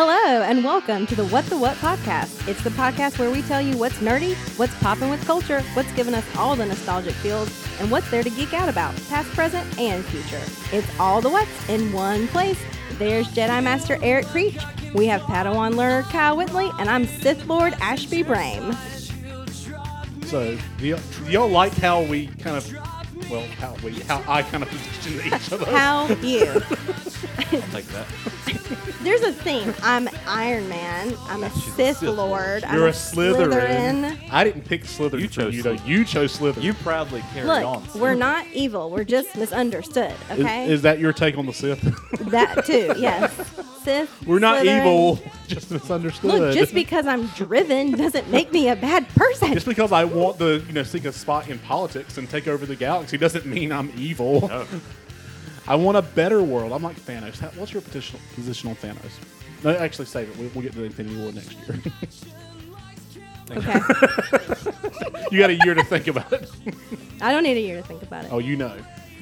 Hello, and welcome to the What the What podcast. It's the podcast where we tell you what's nerdy, what's popping with culture, what's giving us all the nostalgic feels, and what's there to geek out about, past, present, and future. It's all the what's in one place. There's Jedi Master Eric Creech. We have Padawan learner Kyle Whitley, and I'm Sith Lord Ashby Brame. So, do, y- do y'all like how we kind of, well, how we, how I kind of position each of us? How you? Like that. There's a theme. I'm Iron Man. I'm a she's a Sith Sith Lord. Lord. I'm You're a Slytherin. Slytherin. I didn't pick Slytherin You for chose you, though. Slytherin. You chose Slytherin. You proudly carry on. Look, we're not evil. We're just misunderstood. is, Okay. is that your take on the Sith? that too. Yes. Sith. We're not Slytherin. evil, just misunderstood. Look, just because I'm driven doesn't make me a bad person. Just because I want to, you know, seek a spot in politics and take over the galaxy doesn't mean I'm evil. No. I want a better world. I'm like Thanos. What's your position, position on Thanos? No, actually, save it. We- We'll get to the Infinity War next year. okay. you got a year to think about it. I don't need a year to think about it. Oh, you know.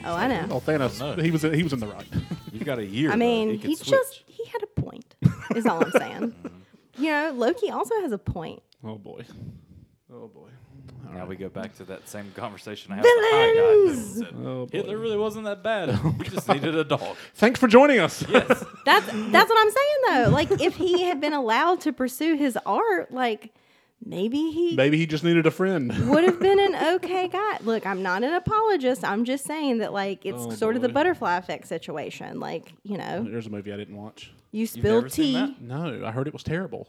Oh, I know. Oh, Thanos. No. He was he was in the right. You've got a year. I mean, It could he just he had a point. Is all I'm saying. Mm-hmm. you know, Loki also has a point. Oh boy. Oh boy. All Now right. we go back to that same conversation I had with the high guy. Villains! Oh, boy. Hitler really wasn't that bad. We just needed a dog. Thanks for joining us. Yes. That's that's what I'm saying though. Like if he had been allowed to pursue his art, like maybe he Maybe he just needed a friend. would have been an okay guy. Look, I'm not an apologist. I'm just saying that like it's Oh, sort of the butterfly effect situation. Like, you know, There's a movie I didn't watch. you never spilled seen tea. that? No, I heard it was terrible.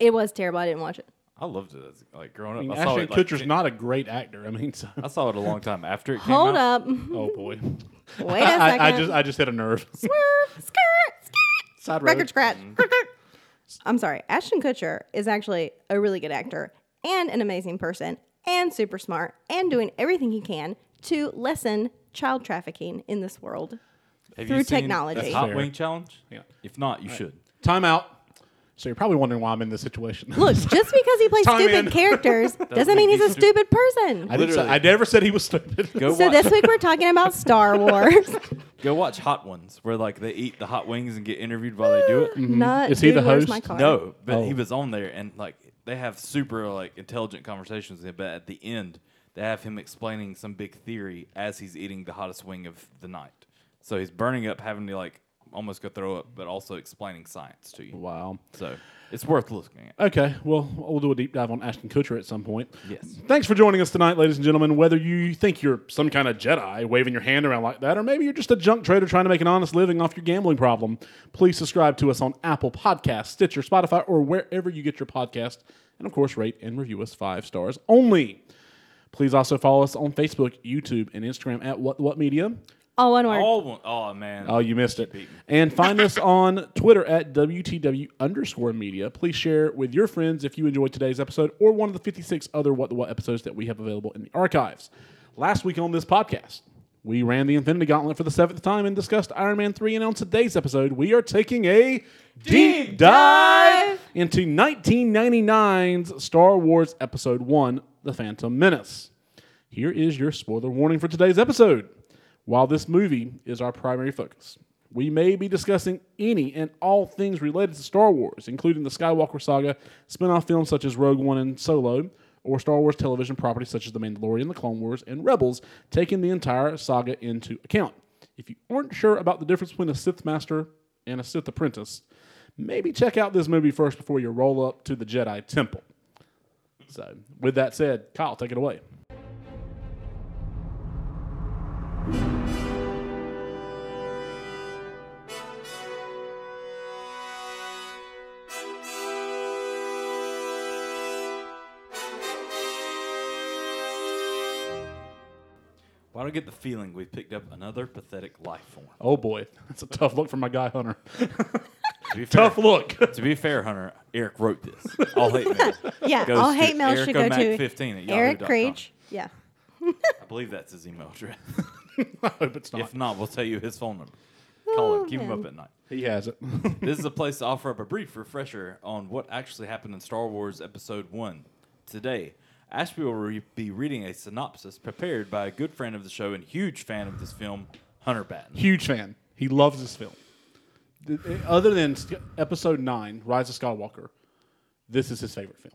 It was terrible. I didn't watch it. I loved it as like growing I up. mean, I, saw Ashton it, like, Kutcher's ten- not a great actor. I mean, so, I saw it a long time after it came out. Hold out. up. oh boy. Wait a second. I, I just I just hit a nerve. Swerve, skirt, skirt. Side road. Record scratch. Mm-hmm. I'm sorry. Ashton Kutcher is actually a really good actor and an amazing person and super smart and doing everything he can to lessen child trafficking in this world. Have through you seen technology. the Hot Fair. Wing Challenge? Yeah. If not, you should. Time out. So you're probably wondering why I'm in this situation. Look, just because he plays Time stupid in. characters doesn't mean mean he's a stupid person. I, didn't say, Literally. I never said he was stupid. Go So watch. this week we're talking about Star Wars. Go watch Hot Ones, where like they eat the hot wings and get interviewed while they do it. Mm-hmm. Not Is he the dude, where's host? car? No, but Oh. he was on there, and like they have super like intelligent conversations. with him, But at the end, they have him explaining some big theory as he's eating the hottest wing of the night. So he's burning up, having to like almost go throw up, but also explaining science to you. wow. So it's worth looking at. Okay, well, we'll do a deep dive on Ashton Kutcher at some point. Yes. Thanks for joining us tonight, ladies and gentlemen. Whether you think you're some kind of Jedi waving your hand around like that, or maybe you're just a junk trader trying to make an honest living off your gambling problem, please subscribe to us on Apple Podcasts, Stitcher, Spotify, or wherever you get your podcast. And of course, rate and review us five stars only. Please also follow us on Facebook, YouTube, and Instagram at What What Media. All one word. All one, oh man. Oh, you missed it. And find us on Twitter at WTW underscore media. Please share with your friends if you enjoyed today's episode or one of the 56 other What the What episodes that we have available in the archives. Last week on this podcast, we ran the Infinity Gauntlet for the seventh time and discussed Iron Man 3. And on today's episode, we are taking a deep dive into 1999's Star Wars Episode 1 The Phantom Menace. Here is your spoiler warning for today's episode. While this movie is our primary focus, we may be discussing any and all things related to Star Wars, including the Skywalker saga, spin off films such as Rogue One and Solo, or Star Wars television properties such as The Mandalorian, The Clone Wars, and Rebels, taking the entire saga into account. If you aren't sure about the difference between a Sith Master and a Sith Apprentice, maybe check out this movie first before you roll up to the Jedi Temple. So, with that said, Kyle, take it away. Why do I get the feeling we've picked up another pathetic life form? Oh boy, that's a tough look for my guy Hunter. To be fair, tough look. To be fair, Hunter, Eric wrote this. All hate mail. yeah, goes all hate mail should go to ericomac15 at Eric yahoo.com. Creech. Yeah. I believe that's his email address. I hope it's not. if not, we'll tell you his phone number. Call him. Oh, Keep him up at night. he has it. This is a place to offer up a brief refresher on what actually happened in Star Wars Episode 1. Today, Ashby will re- be reading a synopsis prepared by a good friend of the show and huge fan of this film, Hunter Batten. Huge fan. He loves this film. th- eh, other than Sk- Episode Nine, Rise of Skywalker, this is his favorite film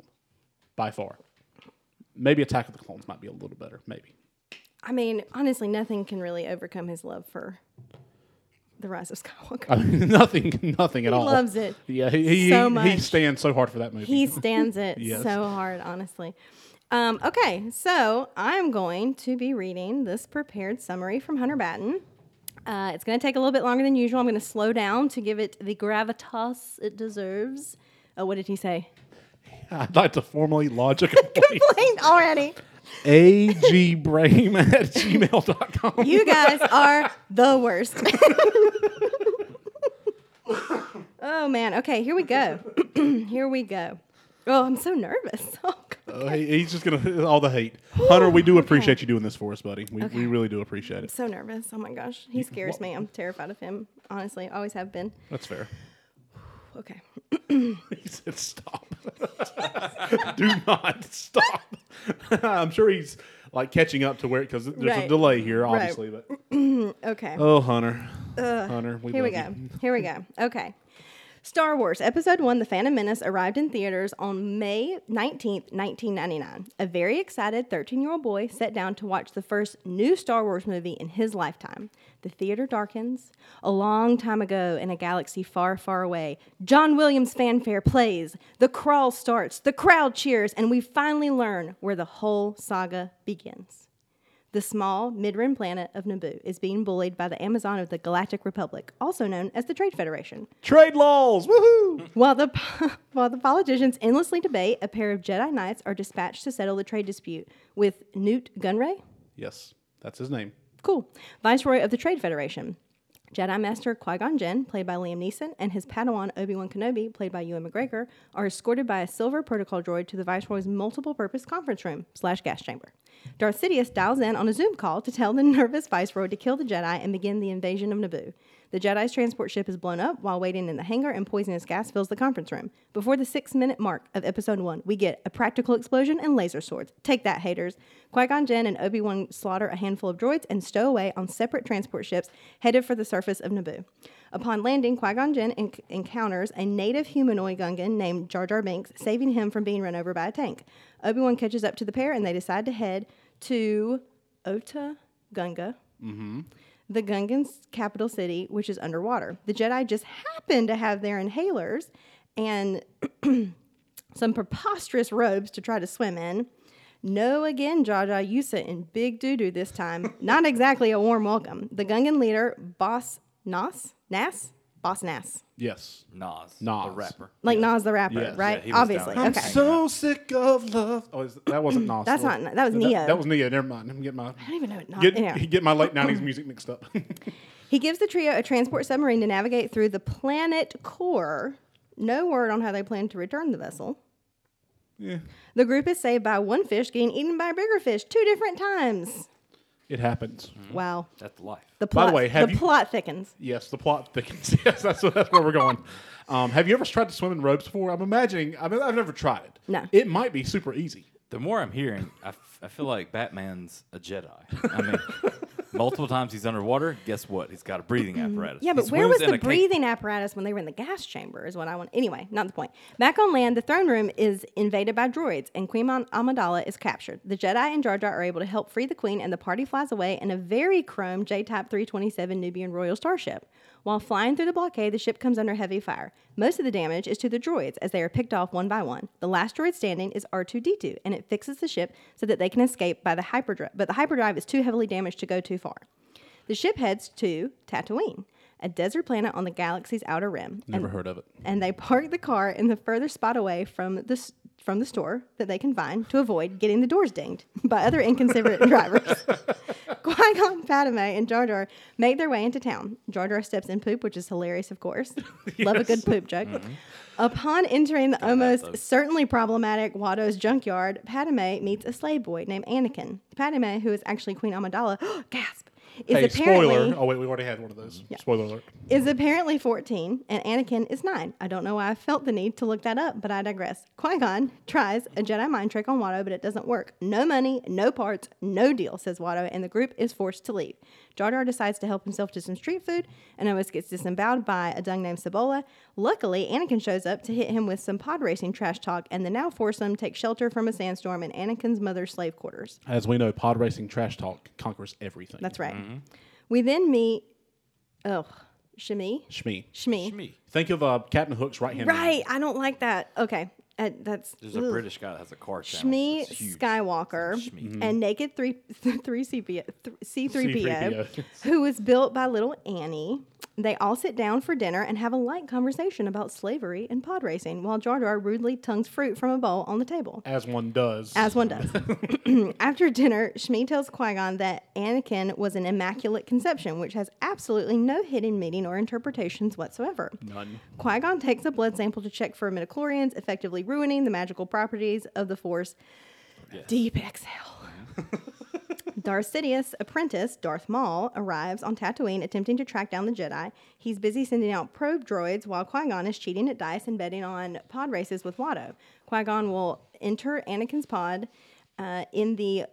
by far. Maybe Attack of the Clones might be a little better. Maybe. I mean, honestly, nothing can really overcome his love for the Rise of Skywalker. I mean, nothing, nothing at all. He all. loves it Yeah, he he, so he much. stands so hard for that movie. he stands it Yes. so hard, honestly. Um, okay, so I'm going to be reading this prepared summary from Hunter Batten. Uh, it's going to take a little bit longer than usual. I'm going to slow down to give it the gravitas it deserves. Oh, what did he say? I'd like to formally lodge a complaint. Complaint already. agbrahim at gmail.com. You guys are the worst. oh man. Okay, here we go. here we go. Oh, I'm so nervous. Uh, he- he's just gonna all the hate. Hunter, we do appreciate you doing this for us, buddy. We, we really do appreciate it. so nervous. Oh my gosh. He scares me. I'm terrified of him. Honestly, always have been. That's fair. Okay. He said, "Stop. do not stop." I'm sure he's like catching up to where because there's a Right. delay here, Right. obviously. But Okay. oh, Hunter, Hunter, we Here we love go. you. Here we go. Okay. Star Wars Episode 1 The Phantom Menace arrived in theaters on May 19, 1999. A very excited 13 year old boy sat down to watch the first new Star Wars movie in his lifetime. The theater darkens. A long time ago in a galaxy far, far away, John Williams' fanfare plays. The crawl starts. The crowd cheers. And we finally learn where the whole saga begins. The small, mid rim planet of Naboo is being bullied by the Amazon of the Galactic Republic, also known as the Trade Federation. Trade laws, woohoo! While the, while the politicians endlessly debate, a pair of Jedi Knights are dispatched to settle the trade dispute with Nute Gunray, yes, that's his name. cool, Viceroy of the Trade Federation. Jedi Master Qui Gon Jinn, played by Liam Neeson, and his Padawan Obi Wan Kenobi, played by Ewan McGregor, are escorted by a silver protocol droid to the Viceroy's multiple-purpose conference room slash gas chamber. Darth Sidious dials in on a Zoom call to tell the nervous Viceroy to kill the Jedi and begin the invasion of Naboo. The Jedi's transport ship is blown up while waiting in the hangar, and poisonous gas fills the conference room. Before the six-minute mark of Episode One, we get a practical explosion and laser swords. Take that, haters! Qui Gon Jinn and Obi Wan slaughter a handful of droids and stow away on separate transport ships headed for the surface of Naboo. Upon landing, Qui Gon Jinn enc- encounters a native humanoid Gungan named Jar Jar Binks, saving him from being run over by a tank. Obi Wan catches up to the pair, and they decide to head to Otoh Gunga, mm-hmm. The Gungan's capital city, which is underwater. The Jedi just happen to have their inhalers and some preposterous robes to try to swim in. No, again, Jar Jar, you sit in big doo doo this time. Not exactly a warm welcome. The Gungan leader, Boss Nass, Nas, Boss Nass, Yes. Nas, Nas. the rapper. like Nas the rapper, Yes. right? Yeah, he was Obviously, down there. okay. So sick of love. Oh, is, that wasn't Nas. That's was it? not- that was Ne-Yo. That, was Ne-Yo. Never mind. I'm getting my I don't even know. Nas, get, yeah. get my late '90s music mixed up. He gives the trio a transport submarine to navigate through the planet core. No word on how they plan to return the vessel. yeah, The group is saved by one fish getting eaten by a bigger fish two different times. It happens. Wow. That's life. The By the plot, way, have the you- plot thickens. Yes, the plot thickens. Yes, that's that's where we're going. Um, have you ever tried to swim in ropes before? I'm imagining. I mean, I've never tried it. No. It might be super easy. The more I'm hearing, I, f- I feel like Batman's a Jedi. I mean, multiple times he's underwater. Guess what? He's got a breathing apparatus. Yeah, but where was the a cake- breathing apparatus when they were in the gas chamber? Is what I want. Anyway, not the point. Back on land, the throne room is invaded by droids, and Queen Am- Amidala is captured. The Jedi and Jar Jar are able to help free the Queen, and the party flies away in a very chrome J-Type 327 Nubian Royal Starship. While flying through the blockade, the ship comes under heavy fire. Most of the damage is to the droids as they are picked off one by one. The last droid standing is R2D2, and it fixes the ship so that they can escape by the hyperdrive, but the hyperdrive is too heavily damaged to go too far. The ship heads to Tatooine, a desert planet on the galaxy's outer rim. Never and, heard of it. and they park the car in the furthest spot away from the from the store that they can find to avoid getting the doors dinged by other inconsiderate drivers. Qui Gon, Padme, and Jar Jar make their way into town. Jar Jar steps in poop, which is hilarious, of course. Love a good poop joke. Upon entering the almost certainly problematic Watto's junkyard, Padme meets a slave boy named Anakin. Padme, who is actually Queen Amidala, gasp, is hey, apparently spoiler. Oh wait, we already had one of those. Spoiler alert. is apparently 14, and Anakin is 9. I don't know why I felt the need to look that up, but I digress. Qui Gon tries a Jedi mind trick on Watto, but it doesn't work. No money, no parts, no deal, says Watto, and the group is forced to leave. Jar Jar decides to help himself to some street food and almost gets disemboweled by a Dug named Sebulba. Luckily, Anakin shows up to hit him with some pod racing trash talk, and the now foursome take shelter from a sandstorm in Anakin's mother's slave quarters. As we know, pod racing trash talk conquers everything. That's right. We then meet, oh, Shmi. Shmi. Shmi. Shmi. Think of uh, Captain Hook's right hand. Right. I don't like that. Okay. Uh, that's There's a. British guy that has a car channel. Shmi It's huge. Skywalker Shmi. and naked three three CP, C three PO, C-3PO. who was built by little Annie. They all sit down for dinner and have a light conversation about slavery and pod racing, while Jar Jar rudely tongues fruit from a bowl on the table. As one does. As one does. After dinner, Shmi tells Qui Gon that Anakin was an immaculate conception, which has absolutely no hidden meaning or interpretations whatsoever. None. Qui Gon takes a blood sample to check for midichlorians, effectively ruining the magical properties of the Force. Deep exhale. Darth Sidious' apprentice, Darth Maul, arrives on Tatooine attempting to track down the Jedi. He's busy sending out probe droids while Qui Gon is cheating at dice and betting on pod races with Watto. Qui Gon will enter Anakin's pod uh, in the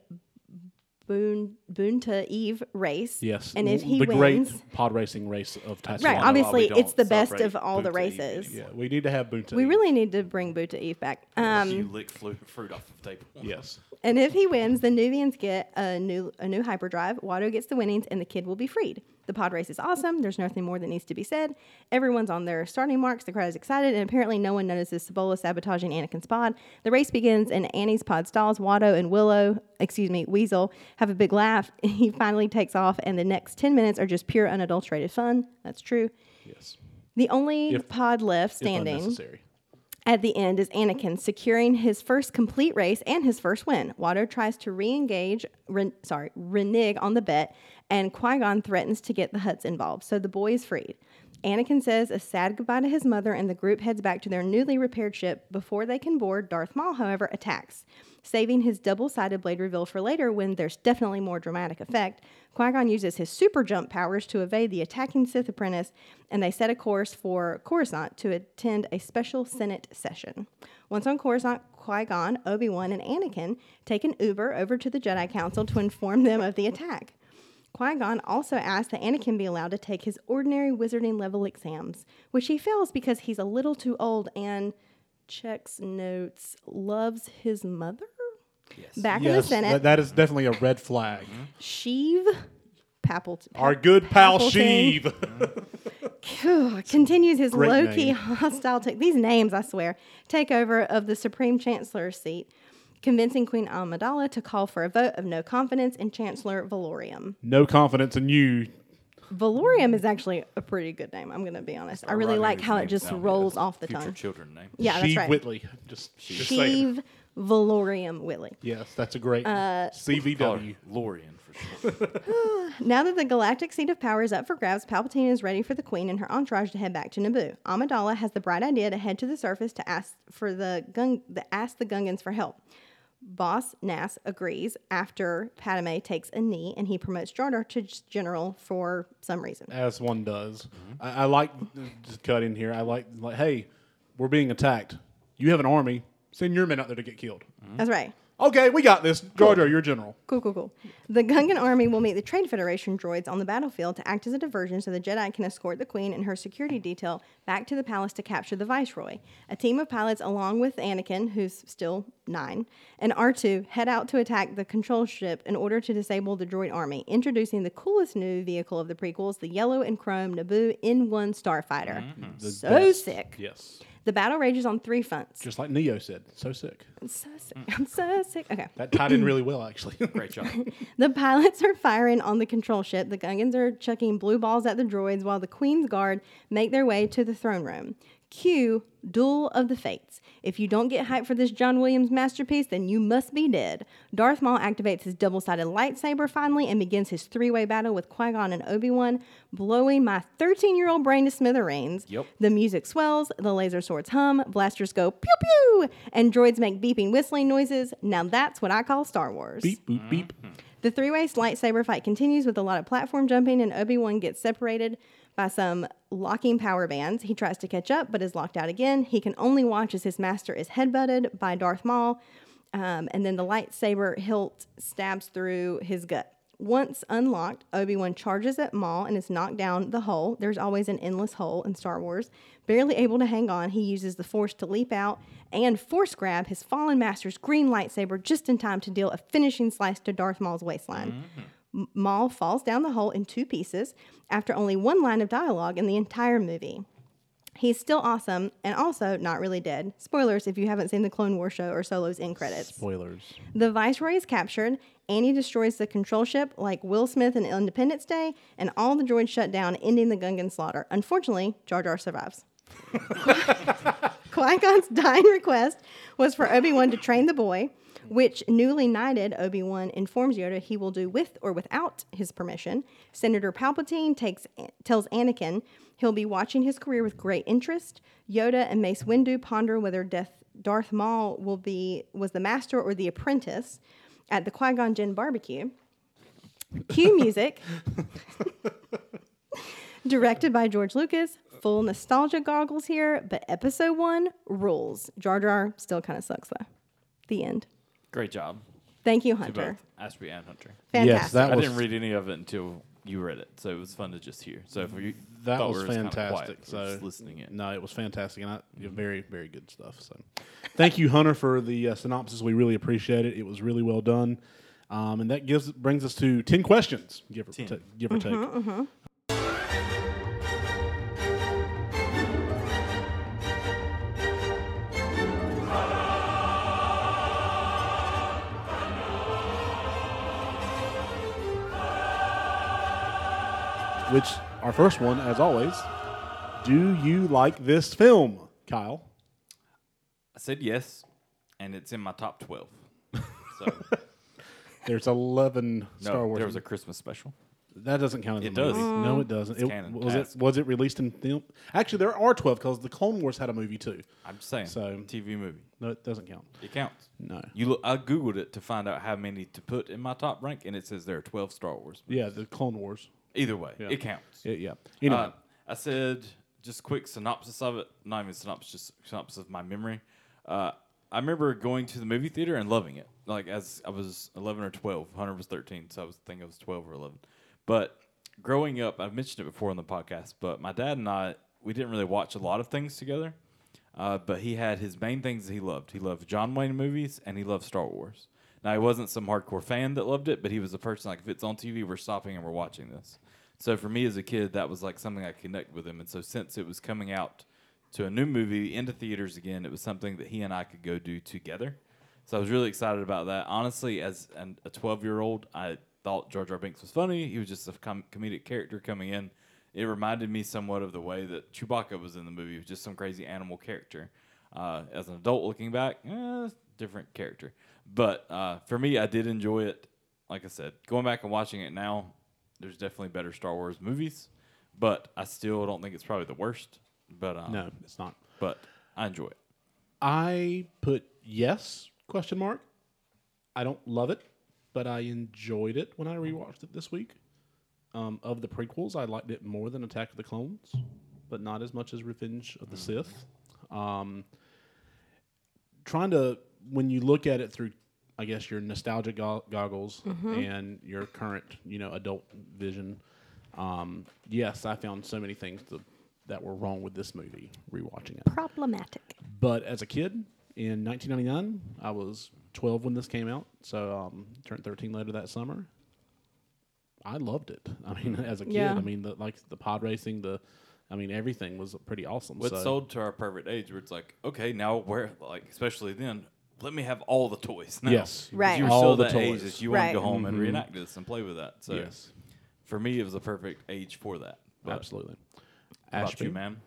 Boon Boonta Eve race. Yes. And if he the wins. great pod racing race of Tatooine. Right, obviously, it's the best of all the Boonta Eve races. Yeah, we need to have Boonta. We Eve. really need to bring Boonta Eve back. Um, you lick flu- fruit off the table. Yes. And if he wins, the Nuvians get a new a new hyperdrive. Watto gets the winnings, and the kid will be freed. The pod race is awesome. There's nothing more that needs to be said. Everyone's on their starting marks. The crowd is excited, and apparently, no one notices Sebulba sabotaging Anakin's pod. The race begins, and Annie's pod stalls. Watto and Willow, excuse me, Weasel, have a big laugh. He finally takes off, and the next ten minutes are just pure unadulterated fun. That's true. Yes. The only If- pod left standing at the end is Anakin securing his first complete race and his first win. Watto tries to re-engage, re- sorry, renege on the bet, and Qui-Gon threatens to get the Hutts involved, so the boy is freed. Anakin says a sad goodbye to his mother, and the group heads back to their newly repaired ship. Before they can board, Darth Maul, however, attacks, saving his double-sided blade reveal for later when there's definitely more dramatic effect. Qui-Gon uses his super jump powers to evade the attacking Sith apprentice, and they set a course for Coruscant to attend a special Senate session. Once on Coruscant, Qui-Gon, Obi-Wan, and Anakin take an Uber over to the Jedi Council to inform them of the attack. Qui-Gon also asks that Anakin be allowed to take his ordinary wizarding level exams, which he fails because he's a little too old and checks notes, loves his mother. Yes. Back in the Senate, that- that is definitely a red flag. Sheev Papalt- Our good pal Palpatine Sheev. continues his low key hostile. take these names, I swear, takeover of the Supreme Chancellor's seat, convincing Queen Amidala to call for a vote of no confidence in Chancellor Valorium. no confidence in you. Valorium is actually a pretty good name. I'm going to be honest. I really like how it just rolls off the Future tongue. children name. Yeah, that's Sheev right. Whitley. Just, just saying. Sheev Valorium Willie. Yes, that's a great Uh, Call CVW. her Lorian for sure. Now that the galactic seat of power is up for grabs, Palpatine is ready for the Queen and her entourage to head back to Naboo. Amidala has the bright idea to head to the surface to ask for the Gung, the, ask the Gungans for help. Boss Nass agrees after Padme takes a knee and he promotes Jar Jar to general for some reason. As one does. Mm-hmm. I, I like just cut in here. I like like, hey, we're being attacked. You have an army. Send your men out there to get killed. That's right. Okay, we got this. Jar Jar, you're general. Cool, cool, cool. The Gungan army will meet the Trade Federation droids on the battlefield to act as a diversion so the Jedi can escort the Queen and her security detail back to the palace to capture the Viceroy. A team of pilots, along with Anakin, who's still nine, and R2, head out to attack the control ship in order to disable the droid army, introducing the coolest new vehicle of the prequels, the yellow and chrome Naboo N1 Starfighter. Mm-hmm. The So best. sick. Yes. The battle rages on three fronts. Just like Ne-Yo said. So sick. I'm so sick. I'm so sick. Okay. That tied in really well, actually. Great job. The pilots are firing on the control ship. The Gungans are chucking blue balls at the droids while the Queen's Guard make their way to the throne room. Cue Duel of the Fates. If you don't get hyped for this John Williams masterpiece, then you must be dead. Darth Maul activates his double sided lightsaber finally and begins his three way battle with Qui Gon and Obi Wan, blowing my 13 year old brain to smithereens. Yep. The music swells, the laser swords hum, blasters go pew pew, and droids make beeping whistling noises. Now that's what I call Star Wars. beep, boop, beep. The three way lightsaber fight continues with a lot of platform jumping, and Obi Wan gets separated by some locking power bands. He tries to catch up, but is locked out again. He can only watch as his master is headbutted by Darth Maul, um, and then the lightsaber hilt stabs through his gut. Once unlocked, Obi Wan charges at Maul and is knocked down the hole. There's always an endless hole in Star Wars. Barely able to hang on, he uses the Force to leap out and force grab his fallen master's green lightsaber just in time to deal a finishing slice to Darth Maul's waistline. M- Maul falls down the hole in two pieces after only one line of dialogue in the entire movie. He's still awesome and also not really dead. Spoilers if you haven't seen the Clone War show or Solo's end credits. Spoilers. The Viceroy is captured. Annie destroys the control ship like Will Smith in Independence Day, and all the droids shut down, ending the Gungan slaughter. Unfortunately, Jar Jar survives. Qui Gon's dying request was for Obi Wan to train the boy, which newly knighted Obi Wan informs Yoda he will do with or without his permission. Senator Palpatine takes, tells Anakin he'll be watching his career with great interest. Yoda and Mace Windu ponder whether Death, Darth Maul will be was the master or the apprentice at the Qui Gon Jinn barbecue. Cue music. Directed by George Lucas. Full nostalgia goggles here, but episode one rules. Jar Jar still kind of sucks though. The end. Great job. Thank you, Hunter. both Ashby and Hunter. Fantastic. Yes, that I was didn't read any of it until you read it, so it was fun to just hear. So if you that was we quiet, fantastic. so just listening in. no, it was fantastic, and I, yeah, very very good stuff. So, thank you, Hunter, for the uh, synopsis. We really appreciate it. It was really well done, um, and that gives brings us to ten questions, give or, Ten. ta- give or Mm-hmm, take. Which our first one, as always, do you like this film, Kyle? I said yes, and it's in my top twelve. So There's eleven Star Wars. there was a Christmas special. That doesn't count as It a movie. does. No, it mm. doesn't. It's It, canon. was it was it released in film? Actually, there are twelve because the Clone Wars had a movie too. I'm just saying, So- TV movie. No, it doesn't count. It counts. No. You look. I googled it to find out how many to put in my top rank, and it says there are twelve Star Wars. Yeah, the Clone Wars. Either way, Yeah. it counts. Yeah, yeah. Anyway, Uh, I said just quick synopsis of it. Not even synopsis, just synopsis of my memory. Uh, I remember going to the movie theater and loving it. Like as I was eleven or twelve. Hunter was thirteen, so I was thinking I was twelve or eleven. But growing up, I've mentioned it before on the podcast. But my dad and I, we didn't really watch a lot of things together. Uh, but he had his main things that he loved. He loved John Wayne movies and he loved Star Wars. Now he wasn't some hardcore fan that loved it, but he was a person like if it's on TV, we're stopping and we're watching this. So for me as a kid, that was like something I connected with him. And so since it was coming out to a new movie into theaters again, it was something that he and I could go do together. So I was really excited about that. Honestly, as an, a 12 year old, I thought Jar R. Binks was funny. He was just a com- comedic character coming in. It reminded me somewhat of the way that Chewbacca was in the movie, was just some crazy animal character. Uh, as an adult looking back, eh, different character. But uh, for me, I did enjoy it. Like I said, going back and watching it now, there's definitely better Star Wars movies, but I still don't think it's probably the worst. But um, no, it's not. but I enjoy it. I put yes question mark. I don't love it, but I enjoyed it when I rewatched it this week. Um, of the prequels, I liked it more than Attack of the Clones, but not as much as Revenge of the Sith. Um, trying to when you look at it through, I guess your nostalgia go- goggles and your current, you know, adult vision. Um, yes, I found so many things to, that were wrong with this movie rewatching it. Problematic. But as a kid in 1999, I was 12 when this came out, so um, turned 13 later that summer. I loved it. I mean, as a kid, Yeah. I mean, the, like the pod racing, the, I mean, everything was pretty awesome. What's so, sold to our perfect age where it's like, okay, now where, like, especially then, let me have all the toys now. Yes. 'Cause Right. You were All still the that age toys. that you want to Right. go home and Mhm. reenact this and play with that. So yes, for me, it was a perfect age for that. But absolutely. How about Ashby? you, ma'am?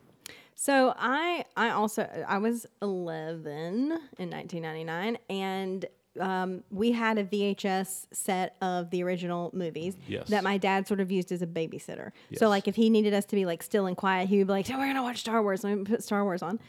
So I I also I was 11 in 1999 and um, we had a VHS set of the original movies Yes. that my dad sort of used as a babysitter. Yes. So like if he needed us to be like still and quiet, he would be like, "So we're gonna watch Star Wars." Let me put Star Wars on.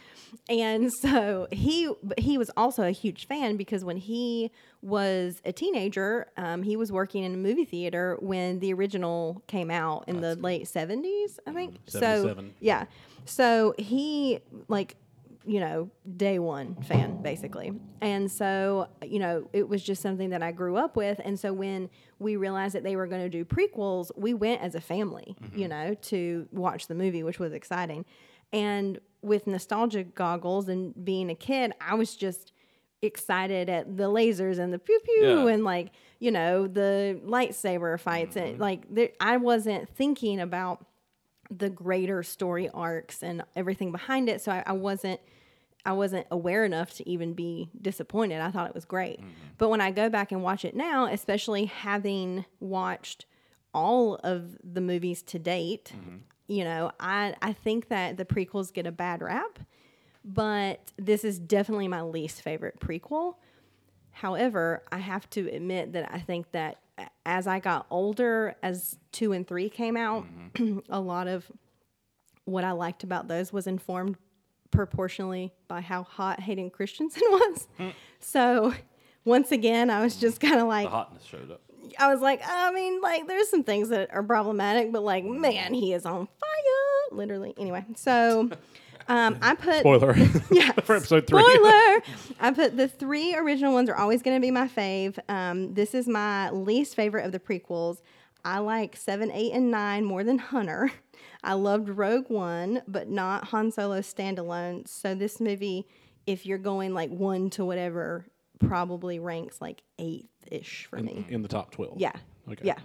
And so he but he was also a huge fan because when he was a teenager, um, he was working in a movie theater when the original came out in the late seventies, I think. so yeah, so he like you know, day one fan, basically. And so, you know, it was just something that I grew up with. And so when we realized that they were going to do prequels, we went as a family, mm-hmm. you know, to watch the movie, which was exciting. And with nostalgia goggles and being a kid, I was just excited at the lasers and the pew pew Yeah. and like, you know, the lightsaber fights. And mm-hmm. like, there, I wasn't thinking about the greater story arcs and everything behind it. So I, I wasn't I wasn't aware enough to even be disappointed. I thought it was great. Mm-hmm. But when I go back and watch it now, especially having watched all of the movies to date, mm-hmm. you know, I I think that the prequels get a bad rap, but this is definitely my least favorite prequel. However, I have to admit that I think that as I got older, as two and three came out, mm-hmm. a lot of what I liked about those was informed proportionally by how hot Hayden Christensen was. Mm. so once again, I was just kind of like, The hotness showed up. I was like, I mean, like, there's some things that are problematic, but like, mm. man, he is on fire, literally. Anyway, so um, I put Spoiler. yeah. for episode three. Spoiler. I put the three original ones are always going to be my fave. Um, this is my least favorite of the prequels. I like seven, eight, and nine more than Hunter. I loved Rogue One, but not Han Solo standalone. So this movie, if you're going like one to whatever, probably ranks like eighth ish for me. in the top 12. Yeah. Okay. Yeah.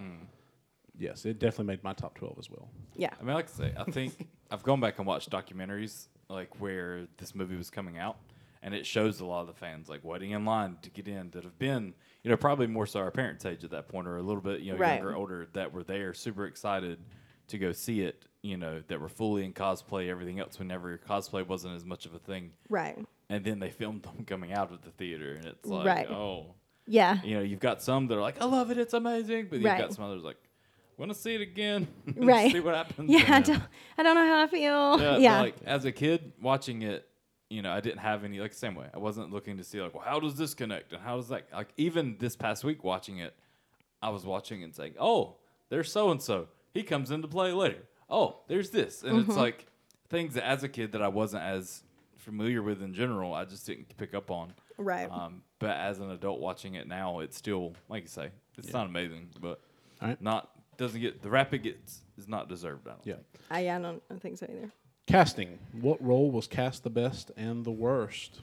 Yes, it definitely made my top 12 as well. Yeah. I mean, like I say, I think I've gone back and watched documentaries like where this movie was coming out, and it shows a lot of the fans like waiting in line to get in that have been, you know, probably more so our parents' age at that point, or a little bit, you know, Right. younger, older, that were there, super excited to go see it. You know, that were fully in cosplay, everything else. Whenever cosplay wasn't as much of a thing, Right. and then they filmed them coming out of the theater, and it's like, Right. oh, Yeah. you know, you've got some that are like, I love it, it's amazing, but you've got some others like, want to see it again, Right. see what happens. Yeah. I don't, I don't know how I feel. yeah, Yeah. Like as a kid watching it, you know, I didn't have any like same way. I wasn't looking to see like, well, how does this connect and how does that like even this past week watching it, I was watching and saying, oh, there's so and so. He comes into play later. Oh, there's this, and Mm-hmm. it's like things that as a kid that I wasn't as familiar with in general. I just didn't pick up on. Right. Um, but as an adult watching it now, it's still like you say, it's not amazing, but All right. not doesn't get the rap it gets is not deserved. I don't Yeah. think. I, yeah, I don't, I don't think so either. Casting. What role was cast the best and the worst?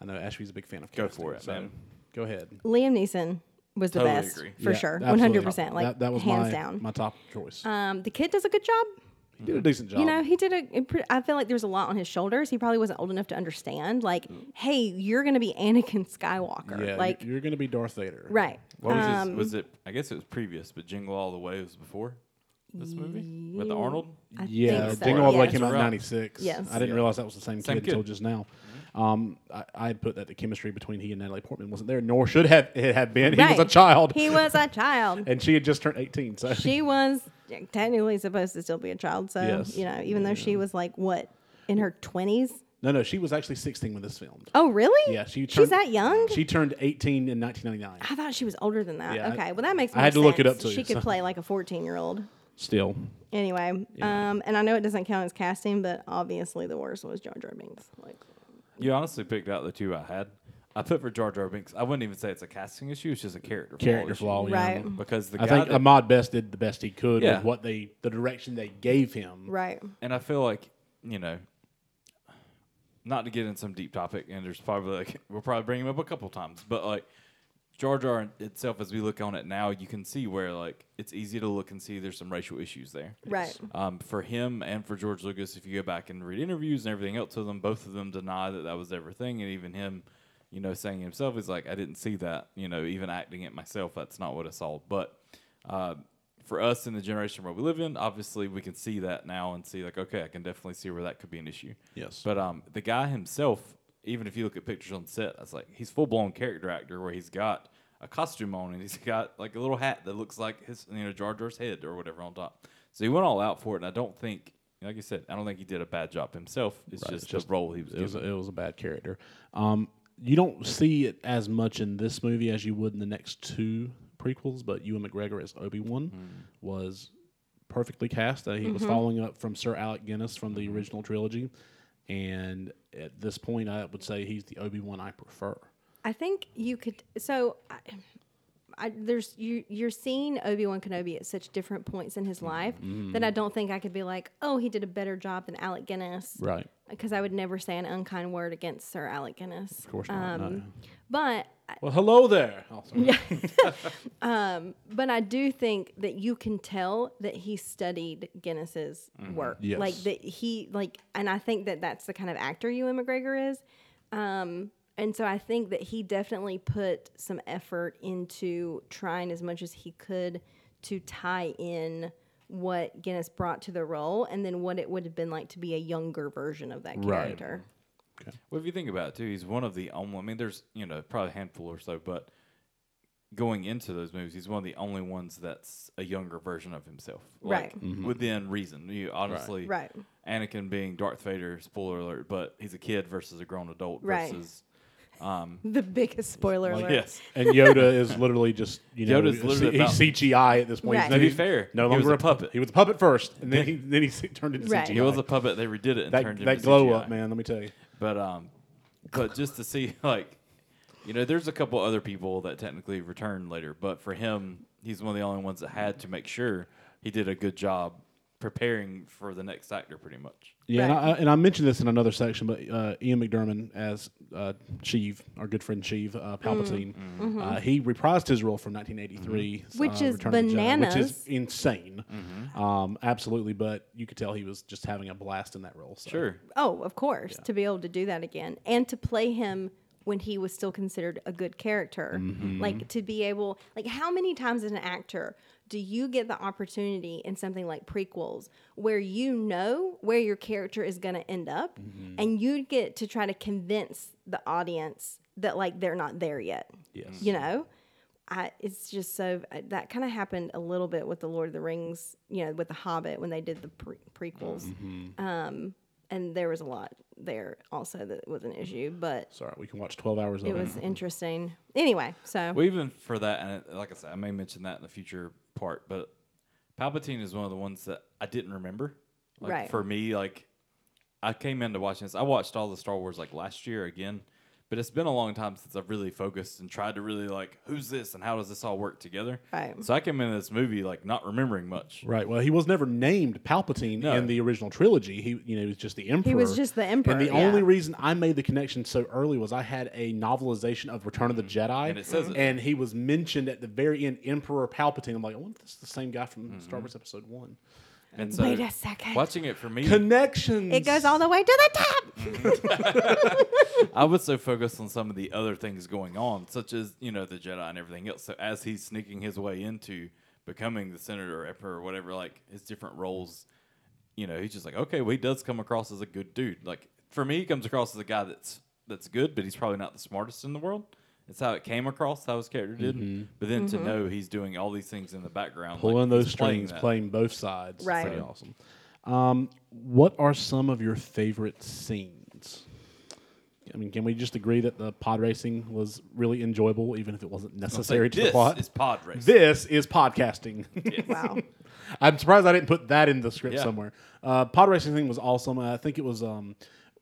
I know Ashby's a big fan of Go casting, for it, so man. Go ahead. Liam Neeson was the Totally best agree. for Yeah, sure, absolutely. hundred percent. Like that, that was hands my, down. my top choice. um, the kid does a good job. He did a decent job. You know, he did a. a pre- I feel like there was a lot on his shoulders. He probably wasn't old enough to understand. Like, hey, you're gonna be Anakin Skywalker. yeah, like, you're going to be Darth Vader. right. What was, Um, his, was it? I guess it was previous, but Jingle All the Way was before this movie with the Arnold. I Yeah, think so, Jingle All the Way came out in '96. Yes. I didn't Yeah. realize that was the same, Same kid, until just now. Um, I, I had put that the chemistry between he and Natalie Portman wasn't there, nor should have it have been. He was a child, He was a child. and she had just turned 18. So she was technically supposed to still be a child. So Yes. you know, even though she was like what in her twenties. no, no, she was actually 16 when this filmed. Oh, really? Yeah, she. She's that young. She turned 18 in 1999. I thought she was older than that. Yeah, I- okay, well that makes. sense. I More had to look it up too, She could so- play like a fourteen-year-old. Still, Anyway, um, and I know it doesn't count as casting, but obviously the worst was Jar Jar Binks. Like, You honestly picked out the two I had. I put for Jar Jar Binks. I wouldn't even say it's a casting issue. It's just a character character flaw. flaw. issue. yeah. Right. Because the I guy think that- Ahmed Best did the best he could Yeah. with what they, the direction they gave him. right? and I feel like you know, not to get in some deep topic, and there's probably like we'll probably bring him up a couple times, but like Jar Jar itself, as we look on it now, you can see where like it's easy to look and see there's some racial issues there. Right. Um, for him and for George Lucas, if you go back and read interviews and everything else with them, both of them deny that that was everything, and even him, you know, saying himself is like, I didn't see that, you know, even acting it myself, that's not what I saw. But uh, for us in the generation where we live in, obviously we can see that now and see like, okay, I can definitely see where that could be an issue. Yes. But um, the guy himself, even if you look at pictures on set, that's like he's full blown character actor where he's got a costume on and he's got like a little hat that looks like his you know Jar Jar's head or whatever on top. So he went all out for it, and I don't think, like I said, I don't think he did a bad job himself. It's Right, just it's just- the role he was It was, a, it was a bad character. Um, you don't see it as much in this movie as you would in the next two prequels, but Ewan McGregor as Obi Wan was perfectly cast. Uh, he was following up from Sir Alec Guinness from the original trilogy, and at this point, I would say he's the Obi Wan I prefer. I think you could. So, I, I, there's you. You're seeing Obi Wan Kenobi at such different points in his life Mm-hmm. that I don't think I could be like, oh, he did a better job than Alec Guinness, Right. Because I would never say an unkind word against Sir Alec Guinness. Of course not. no. Um, But Well, hello there. Oh, sorry. but I do think that you can tell that he studied Guinness's work. Yes. Like that he like, and I think that that's the kind of actor Ewan McGregor is. Um, and so I think that he definitely put some effort into trying as much as he could to tie in what Guinness brought to the role, and then what it would have been like to be a younger version of that Right. character. Well, if you think about it too, he's one of the only. I mean, there's you know probably a handful or so, but going into those movies, he's one of the only ones that's a younger version of himself, like, Right. Mm-hmm. Within reason, you honestly, Right. Anakin being Darth Vader, spoiler alert, but he's a kid versus a grown adult Right. versus. Um, The biggest spoiler alert. yes, And Yoda is literally just you know Yoda's literally he's about- CGI at this point. Right. He's To no- be he's fair, no he longer was a a puppet. puppet. He was a puppet first, and then he then he turned into Right. CGI. he was a puppet. They redid it and that turned him that glow CGI. up, man. Let me tell you. But um, but just to see like, you know, there's a couple other people that technically returned later, but for him, he's one of the only ones that had to make sure he did a good job preparing for the next actor, pretty much. Yeah, and, I, and I mentioned this in another section, but uh, Ian McDiarmid as uh, Sheev, our good friend Sheev, uh, Palpatine, uh, he reprised his role from 1983, Mm-hmm. Which uh, is Return of the Jedi, which is insane. Um, absolutely, but you could tell he was just having a blast in that role. So. Sure. Oh, of course, to be able to do that again and to play him when he was still considered a good character. Like to be able, like, how many times as an actor do you get the opportunity in something like prequels where you know where your character is going to end up mm-hmm. and you get to try to convince the audience that, like, they're not there yet? Yes. You know? I, it's just so uh, that kind of happened a little bit with the Lord of the Rings, you know, with the Hobbit when they did the pre- prequels mm-hmm. Um, and there was a lot there also that was an issue, but Sorry, we can watch 12 hours of it it. was interesting. Anyway, so Well, even for that, and it- like I said, I may mention that in the future part, but Palpatine is one of the ones that I didn't remember. Like, Right. For me, like I came into watching this. I watched all the Star Wars like last year again, but it's been a long time since I've really focused and tried to really like who's this and how does this all work together. Right. So I came into this movie like not remembering much. Right. Well, he was never named Palpatine No. in the original trilogy. He, you know, he was just the emperor. he was just the emperor. And the yeah. only reason I made the connection so early was I had a novelization of Return of the Jedi, And it says it. and he was mentioned at the very end, Emperor Palpatine. I'm like, I wonder if this is the same guy from Mm-hmm. Star Wars Episode One. And so Wait a second. watching it for me, Connections. it goes all the way to the top. I was so focused on some of the other things going on, such as you know the Jedi and everything else. So as he's sneaking his way into becoming the senator or emperor or whatever, like his different roles, you know, he's just like, okay, well, he does come across as a good dude. Like for me, he comes across as a guy that's that's good, but he's probably not the smartest in the world. It's how it came across, how his character did. But then to know he's doing all these things in the background, like, pulling those he's playing strings, playing both sides. Right. Pretty awesome. Um, what are some of your favorite scenes? I mean, can we just agree that the pod racing was really enjoyable, even if it wasn't I'll say necessary to the plot? this is pod racing. This is podcasting. wow. I'm surprised I didn't put that in the script Yeah. somewhere. Uh, pod racing thing was awesome. I think it was um,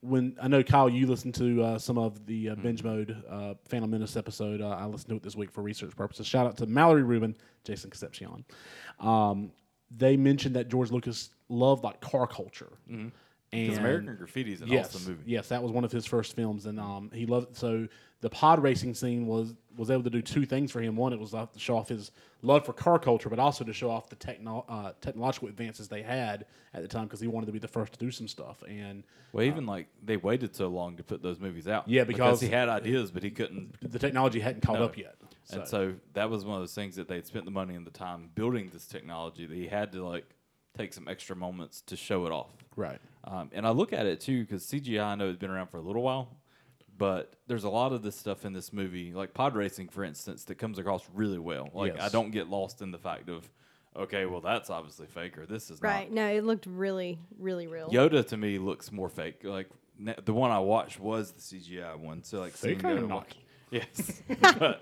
when I know Kyle, you listened to uh, some of the uh, binge mode uh, Phantom Menace episode. Uh, I listened to it this week for research purposes. Shout out to Mallory Rubin, Jason Concepcion. Um, they mentioned that George Lucas loved like car culture. And Because American Graffiti is an yes, awesome movie. Yes, that was one of his first films, and um, he loved. So the pod racing scene was was able to do two things for him. One, it was uh, to show off his love for car culture, but also to show off the techno- uh, technological advances they had at the time because he wanted to be the first to do some stuff. And Well, even like they waited so long to put those movies out. Yeah, because- he had ideas, but he couldn't. the technology hadn't caught No. up yet. So, And so that was one of those things that they'd spent the money and the time building this technology that he had to like take some extra moments to show it off. right, Um, and I look at it too because CGI I know has been around for a little while, But there's a lot of this stuff in this movie, like pod racing, for instance, that comes across really well. Like I don't get lost in the fact of, okay, well that's obviously fake or this is Right. No, it looked really, really real. Yoda to me looks more fake. Like ne- the one I watched was the CGI one, so like They seeing Yoda not. walk- Yes, but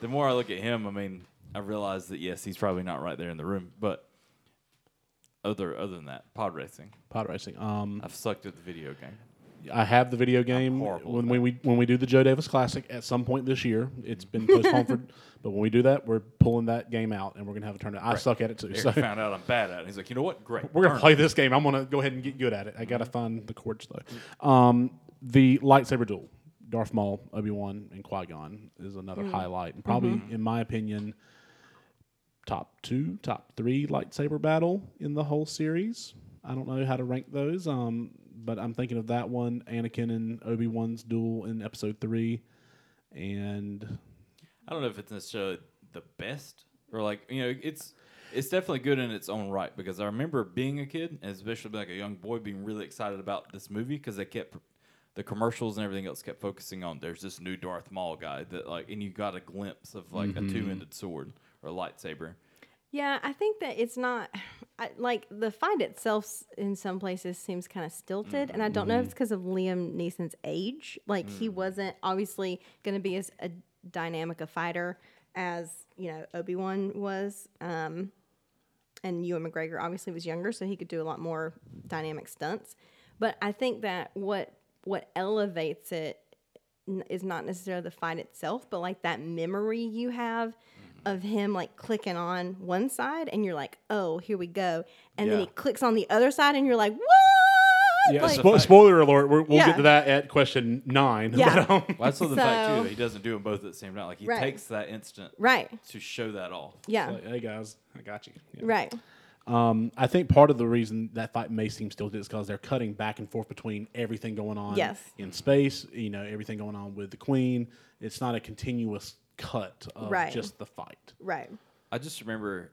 the more I look at him, I mean, I realize that yes, he's probably not right there in the room, but. Other other than that, pod racing. Pod racing. Um, I've sucked at the video game. I have the video game. When we, we when we do the Joe Davis Classic at some point this year, it's been postponed for. But when we do that, we're pulling that game out and we're gonna have a tournament. I suck at it too. Eric So found out I'm bad at it. He's like, you know what? Great. we're gonna play this game. I'm gonna go ahead and get good at it. I gotta find the chords though. Um, the lightsaber duel, Darth Maul, Obi Wan, and Qui Gon is another highlight, and probably in my opinion, top two, top three lightsaber battle in the whole series. I don't know how to rank those, um, but I'm thinking of that one, Anakin and Obi Wan's duel in Episode three, and I don't know if it's necessarily the best or like you know it's it's definitely good in its own right because I remember being a kid and especially like a young boy being really excited about this movie because they kept the commercials and everything else kept focusing on there's this new Darth Maul guy that like and you got a glimpse of like a mm-hmm. two-ended sword or a lightsaber. Yeah, I think that it's not I, like the fight itself in some places seems kind of stilted, and I don't know if it's because of Liam Neeson's age. Like he wasn't obviously going to be as a dynamic a fighter as you know Obi Wan was, um, and Ewan McGregor obviously was younger, so he could do a lot more dynamic stunts. But I think that what what elevates it n- is not necessarily the fight itself, but like that memory you have of him like clicking on one side and you're like, oh, here we go. And then he clicks on the other side and you're like, what? yeah, Like- spo- spoiler alert. We're, we'll Yeah. get to that at question nine. Yeah. But, um, Well, that's the fact too that he doesn't do them both at the same time. Like he Right. takes that instant right. to show that off. Yeah. like, hey guys, I got you. Yeah. right. Um, I think part of the reason that fight may seem stilted is because they're cutting back and forth between everything going on Yes. in space, you know, everything going on with the Queen. It's not a continuous cut of Right. just the fight. Right. I just remember,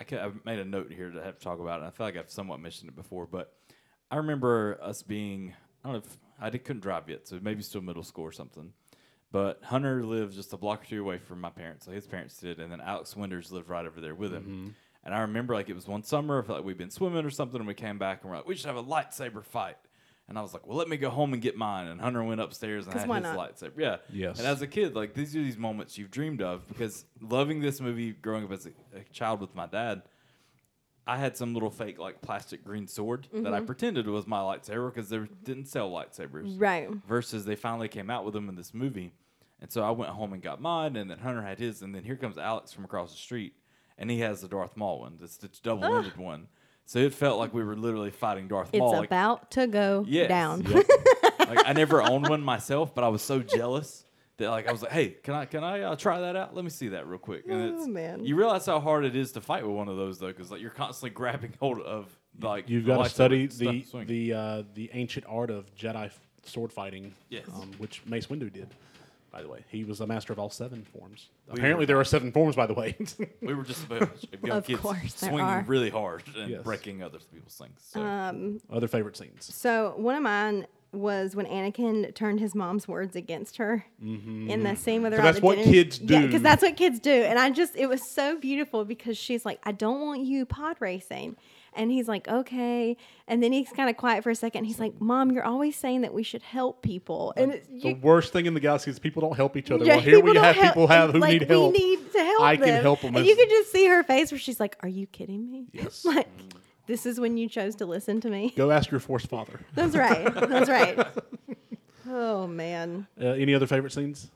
I, ca- I made a note here to have to talk about it. I feel like I've somewhat mentioned it before, but I remember us being, I don't know if I did, couldn't drive yet, so maybe still middle school or something. But Hunter lived just a block or two away from my parents, like his parents did, and then Alex Winters lived right over there with him. Mm-hmm. And I remember like it was one summer, I felt like we'd been swimming or something, and we came back and we're like, we should have a lightsaber fight. And I was like, well, let me go home and get mine. And Hunter went upstairs and 'Cause had his not? lightsaber. Yeah. Yes. And as a kid, like these are these moments you've dreamed of because loving this movie, growing up as a, a child with my dad, I had some little fake like plastic green sword that I mm-hmm. pretended was my lightsaber because they didn't sell lightsabers. Right. Versus they finally came out with them in this movie, and so I went home and got mine, and then Hunter had his, and then here comes Alex from across the street, and he has the Darth Maul one, it's the double-ended one. So it felt like we were literally fighting Darth It's Maul. like, about to go Yes. down. like I never owned one myself, but I was so jealous that like I was like, "Hey, can I can I uh, try that out? Let me see that real quick." And Oh, it's man. you realize how hard it is to fight with one of those though, because like you're constantly grabbing hold of like You've got to study the the uh, the ancient art of Jedi sword fighting, Yes. um, which Mace Windu did. By the way, he was a master of all seven forms. We Apparently, were there are seven forms. By the way, we were just about young Of kids course there swinging are. really hard and Yes. breaking other people's things. So Um, other favorite scenes. So one of mine was when Anakin turned his mom's words against her in the scene with her. 'Cause on that's the what dinner- kids Yeah, do. because that's what kids do. And I just, it was so beautiful because she's like, I don't want you pod racing. And he's like, okay. And then he's kind of quiet for a second. He's like, Mom, you're always saying that we should help people. And it's, The you, worst thing in the galaxy is people don't help each other. yeah, well, here we don't have help- people have who like, need help. We need to help I can help them. And you could just see her face where she's like, Are you kidding me? Yes. like, this is when you chose to listen to me. Go ask your force father. That's right. That's right. Oh man. Uh, any other favorite scenes?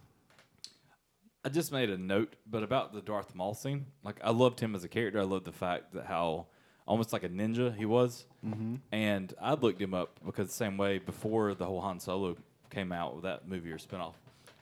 I just made a note, but about the Darth Maul scene. Like I loved him as a character. I loved the fact that how almost like a ninja he was. Mm-hmm. And I looked him up because the same way before the whole Han Solo came out with that movie or spinoff,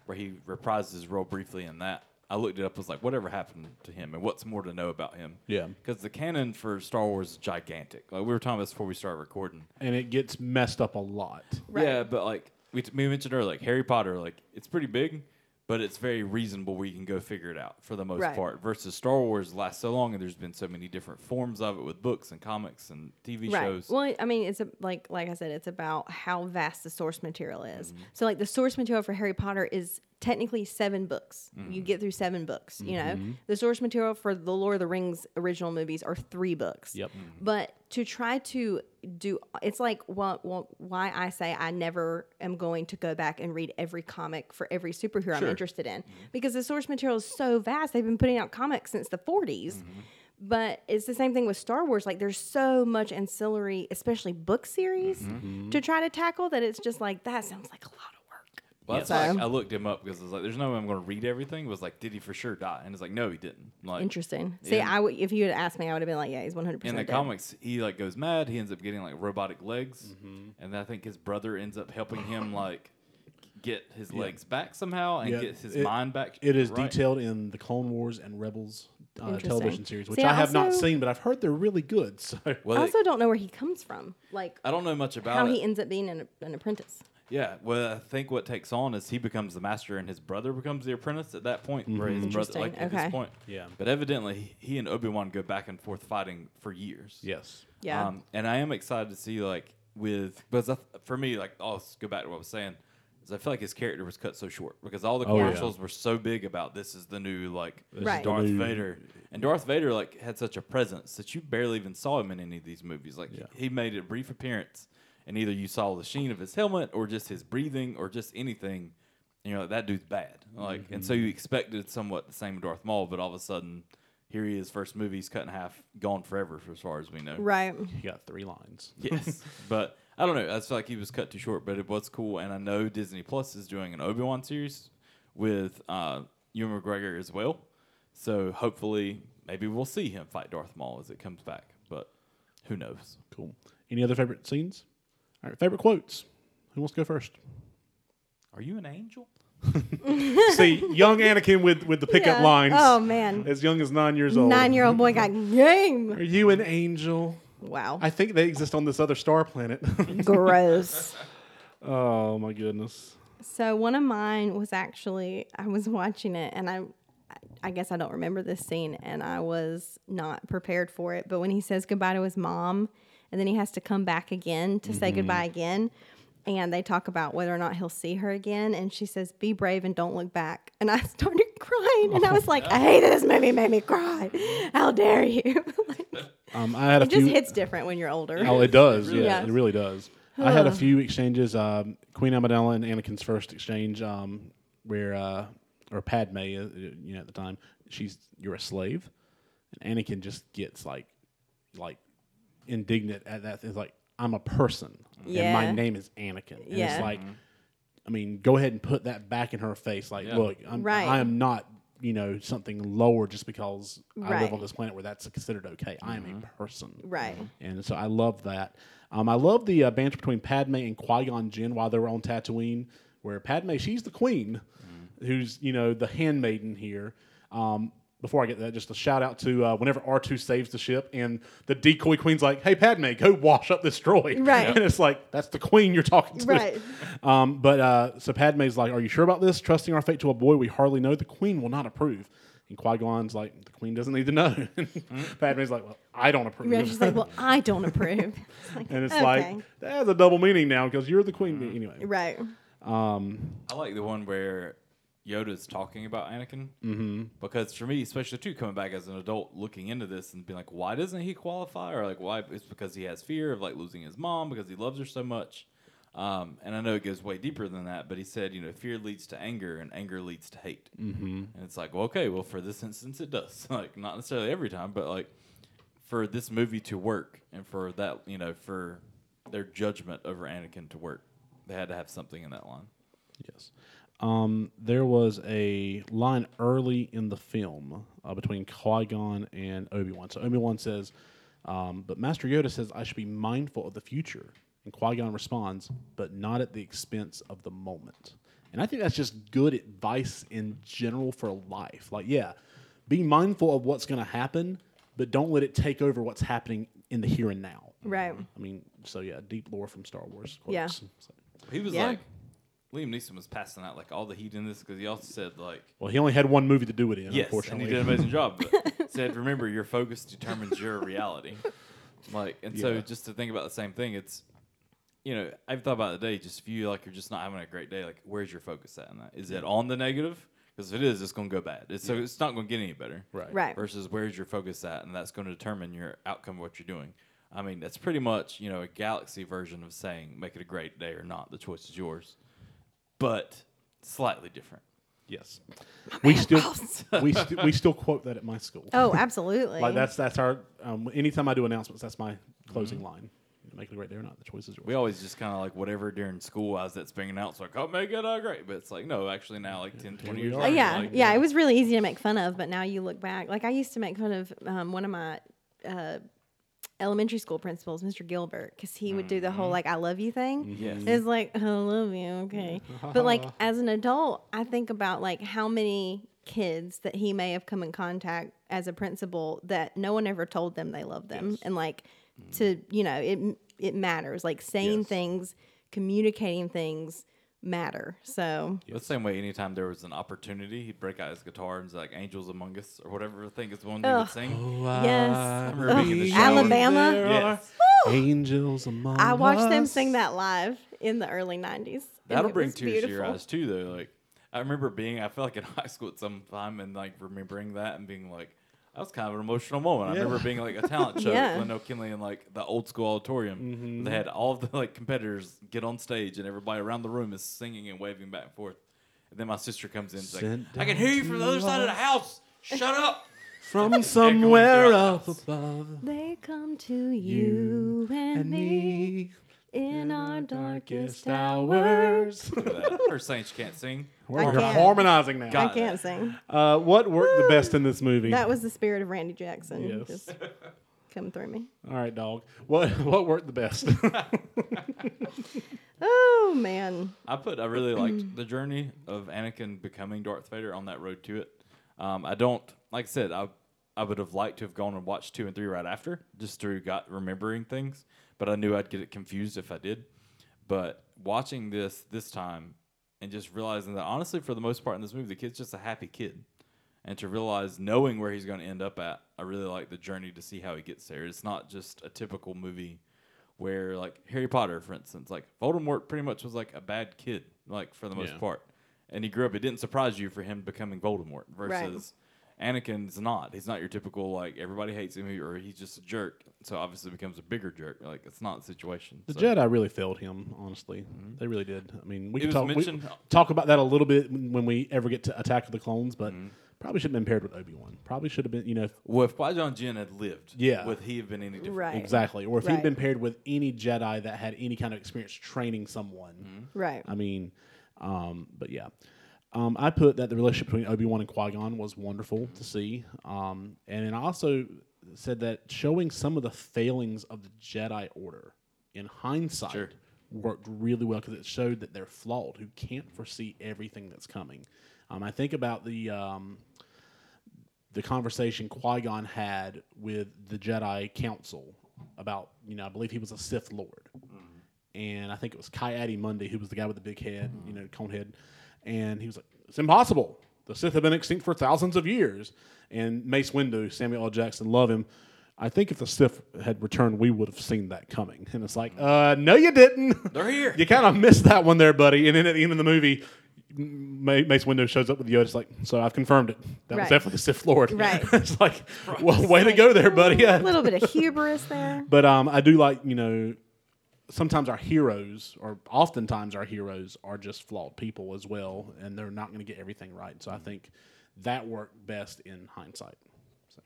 where he reprised his role briefly in that. I looked it up. Was like, whatever happened to him, and what's more to know about him? Yeah. because the canon for Star Wars is gigantic. Like we were talking about this before we started recording. And it gets messed up a lot. Right. Yeah, but like we, t- we mentioned earlier, like Harry Potter, like it's pretty big, but it's very reasonable where you can go figure it out for the most Right. part. Versus Star Wars lasts so long, and there's been so many different forms of it with books and comics and TV right. shows. Well, I mean, it's a, like like I said, it's about how vast the source material is. Mm-hmm. So, like the source material for Harry Potter is technically seven books. Mm-hmm. You get through seven books. You know, mm-hmm. the source material for the Lord of the Rings original movies are three books. Yep. Mm-hmm. But to try to do, it's like well, well, why I say I never am going to go back and read every comic for every superhero I'm interested in mm-hmm. because the source material is so vast. They've been putting out comics since the 40s. But it's the same thing with Star Wars. Like, there's so much ancillary, especially book series, to try to tackle that it's just like that sounds like a lot of work. Well, that's Yes. why So- I looked him up because I was like, "There's no way I'm going to read everything." It was like, "Did he for sure die?" And it's like, "No, he didn't." Like Interesting. See, Yeah. I would if you had asked me, I would have been like, yeah, he's 100." percent in the dead. comics, he like goes mad. He ends up getting like robotic legs, Mm-hmm. and I think his brother ends up helping him like get his legs back somehow and Yeah, get his it- mind back. It is right. detailed in the Clone Wars and Rebels uh, television series, which See, I I have not seen, but I've heard they're really good. So Well, I they- also don't know where he comes from, like I don't know much about how it. he ends up being an, an apprentice. Yeah, well, I think what takes on is he becomes the master and his brother becomes the apprentice at that point. Where his brother, Interesting, like at okay. this point, Yeah. But evidently, he- he and Obi Wan go back and forth fighting for years. yes, Yeah. Um, and I am excited to see like with because I, for me, like I'll s- go back to what I was saying. Is I feel like his character was cut so short because all the Oh, yeah. commercials were so big about this is the new like Right. Darth new- Vader, and Darth Vader like had such a presence that you barely even saw him in any of these movies. Like Yeah. he made a brief appearance, and either you saw the sheen of his helmet or just his breathing or just anything. And you're like, that dude's bad. Like, and Mm-hmm. so you expected somewhat the same with Darth Maul, but all of a sudden, here he is, first movie, he's cut in half, gone forever, for as far as we know. Right. he got three lines. Yes, but I don't know. I feel like he was cut too short, but it was cool. And I know Disney Plus is doing an Obi Wan series with uh, Ewan McGregor as well. So hopefully, maybe we'll see him fight Darth Maul as it comes back. But who knows? Cool. Any other favorite scenes? All right, favorite quotes. Who wants to go first? Are you an angel? See, young Anakin with with the pickup Yeah. lines. Oh man, as young as nine years old. nine year old boy got game. Are you an angel? Wow. I think they exist on this other star planet. Gross. oh my goodness. So one of mine was actually I was watching it and I I guess I don't remember this scene and I was not prepared for it. But when he says goodbye to his mom and then he has to come back again to say goodbye again. And they talk about whether or not he'll see her again. And she says, Be brave and don't look back. And I started crying. And I was like, I hate this movie, made me cry. How dare you? Like, Um, I had a it just few. hits different when you're older. Oh, it does. yeah, Yes. it really does. I had a few exchanges. Um, Queen Amidala and Anakin's first exchange, um, where uh, or Padme, uh, you know, at the time, she's you're a slave, and Anakin just gets like, like, indignant at that. It's like I'm a person, and my name is Anakin. And Yeah. it's like, I mean, go ahead and put that back in her face. Like, Yeah. look, I'm, Right. I am not. You know something lower just because I live on this planet where that's considered okay. I am a person, Right. and so I love that. Um, I love the uh, banter between Padme and Qui Gon Jinn while they were on Tatooine, where Padme she's the queen, who's you know the handmaiden here. Um, before I get that, just a shout out to uh, whenever R two saves the ship and the decoy queen's like, "Hey Padme, go wash up this droid," Right. And it's like that's the queen you're talking to, Right. Um, but uh, so Padme's like, "Are you sure about this? Trusting our fate to a boy we hardly know, the queen will not approve." And Qui Gon's like, "The queen doesn't need to know." Padme's like, "Well, I don't approve." Yeah, she's like, Well, I don't approve. It's like, And it's okay. like that has a double meaning now because you're the queen. Anyway, Right. I like the one where Yoda's talking about Anakin mm-hmm. because for me, especially too, coming back as an adult, looking into this and being like, why doesn't he qualify? Or like, why? It's because he has fear of like losing his mom because he loves her so much. Um, and I know it goes way deeper than that, but he said, you know, fear leads to anger, and anger leads to hate. Mm-hmm. And it's like, well, okay, well, for this instance, it does. like, not necessarily every time, but like for this movie to work, and for that, you know, for their judgment over Anakin to work, they had to have something in that line. yes. Um, there was a line early in the film uh, between Qui Gon and Obi Wan. So Obi Wan says, um, "But Master Yoda says I should be mindful of the future." And Qui Gon responds, "But not at the expense of the moment." And I think that's just good advice in general for life. Like, yeah, be mindful of what's going to happen, but don't let it take over what's happening in the here and now. Right. I mean, so yeah, deep lore from Star Wars. Yeah. So, He was Yeah. like, Liam Neeson was passing out like all the heat in this because he also said like Well, he only had one movie to do it in. yes, and he did an amazing job. But said remember your focus determines your reality. Like and so just to think about the same thing, it's you know I've thought about the day. Just if you like you're just not having a great day, like where's your focus at in that? Is it on the negative? Because if it is, it's going to go bad. It's, So it's not going to get any better. Right. Right. versus where's your focus at, and that's going to determine your outcome of what you're doing. I mean, that's pretty much you know a galaxy version of saying make it a great day or not. The choice is yours, but slightly different. Yes, we still we st- we still quote that at my school. Oh, absolutely. Like that's that's our. Um, anytime I do announcements, that's my closing line. Make it a great day or not. The choices is yours. We always just kind of like whatever during school as that's being announced, like oh make it uh, great, but it's like no, actually now like 10, 20 years are. Uh, later, yeah, like, yeah. It was really easy to make fun of, but now you look back. Like I used to make fun of um, one of my uh, elementary school principals, Mr. Gilbert, because he would do the whole mm-hmm. like "I love you" thing. Yes. It's like I love you, okay. But like as an adult, I think about like how many kids that he may have come in contact as a principal that no one ever told them they love them, and like to mm-hmm. you know it it matters. Like saying Yes. things, communicating things matter. So The same way, anytime there was an opportunity, he'd break out his guitar and say, like "Angels Among Us" or whatever thing is the one he would Ugh. sing. Oh, yes, remember being in the Ugh, shower. Alabama. Yes. angels among Us. I watched them sing that live in the early '90s. That'll bring was tears to your eyes too, though. Like I remember being, I felt like in high school at some time, and like remembering that and being like, that was kind of an emotional moment. I remember being like a talent show Yeah. at Glen O'Kinley in like the old school auditorium. Mm-hmm. They had all of the like competitors get on stage, and everybody around the room is singing and waving back and forth. And then my sister comes in, and she's like, "I can hear you from the other side of the house. Shut up!" from somewhere up above. They come to you, and, and me me in our darkest darkest hours. hours. Look at that. Her saying she can't sing. We're I can't. harmonizing now. I Got can't that. sing. Uh, what worked the best in this movie? That was the spirit of Randy Jackson Yes. just come through me. All right, dog. What what worked the best? Oh man, I put I really liked the journey of Anakin becoming Darth Vader on that road to it. Um, I don't like I said I I would have liked to have gone and watched two and three right after just through got remembering things, but I knew I'd get it confused if I did. But watching this this time and just realizing that honestly for the most part in this movie the kid's just a happy kid. And to realize knowing where he's going to end up at, I really like the journey to see how he gets there. It's not just a typical movie where like Harry Potter, for instance, like Voldemort pretty much was like a bad kid, like for the most Yeah. part, and he grew up. It didn't surprise you for him becoming Voldemort versus Anakin's not. He's not your typical like everybody hates him or he's just a jerk. So obviously becomes a bigger jerk. Like it's not the situation. the So- Jedi really failed him. Honestly, they really did. I mean, we can talk we, talk about that a little bit when we ever get to Attack of the Clones, but Mm-hmm. probably shouldn't have been paired with Obi Wan. Probably should have been, you know, if- Well, if Qui Gon Jinn had lived, Yeah. would he have been any different? right, exactly, or if Right. he'd been paired with any Jedi that had any kind of experience training someone. right. I mean, um, but yeah. Um, I put that the relationship between Obi Wan and Qui Gon was wonderful to see, um, and then I also said that showing some of the failings of the Jedi Order in hindsight Sure. worked really well because it showed that they're flawed, who can't foresee everything that's coming. Um, I think about the um, the conversation Qui Gon had with the Jedi Council about, you know, I believe he was a Sith Lord. And I think it was Kai Mundi, who was the guy with the big head, you know, cone head. And he was like, it's impossible. The Sith have been extinct for thousands of years. And Mace Windu, Samuel L. Jackson, love him. I think if the Sith had returned, we would have seen that coming. And it's like, uh, no, you didn't. They're here. you kind of missed that one there, buddy. And then at the end of the movie, Mace Windu shows up with Yoda. It's like, so I've confirmed it. That was definitely the Sith Lord. Right. it's like, well, way to go there, buddy. A little bit of hubris there. But um, I do like, you know, sometimes our heroes, or oftentimes our heroes, are just flawed people as well, and they're not going to get everything right. So I think that worked best in hindsight. So.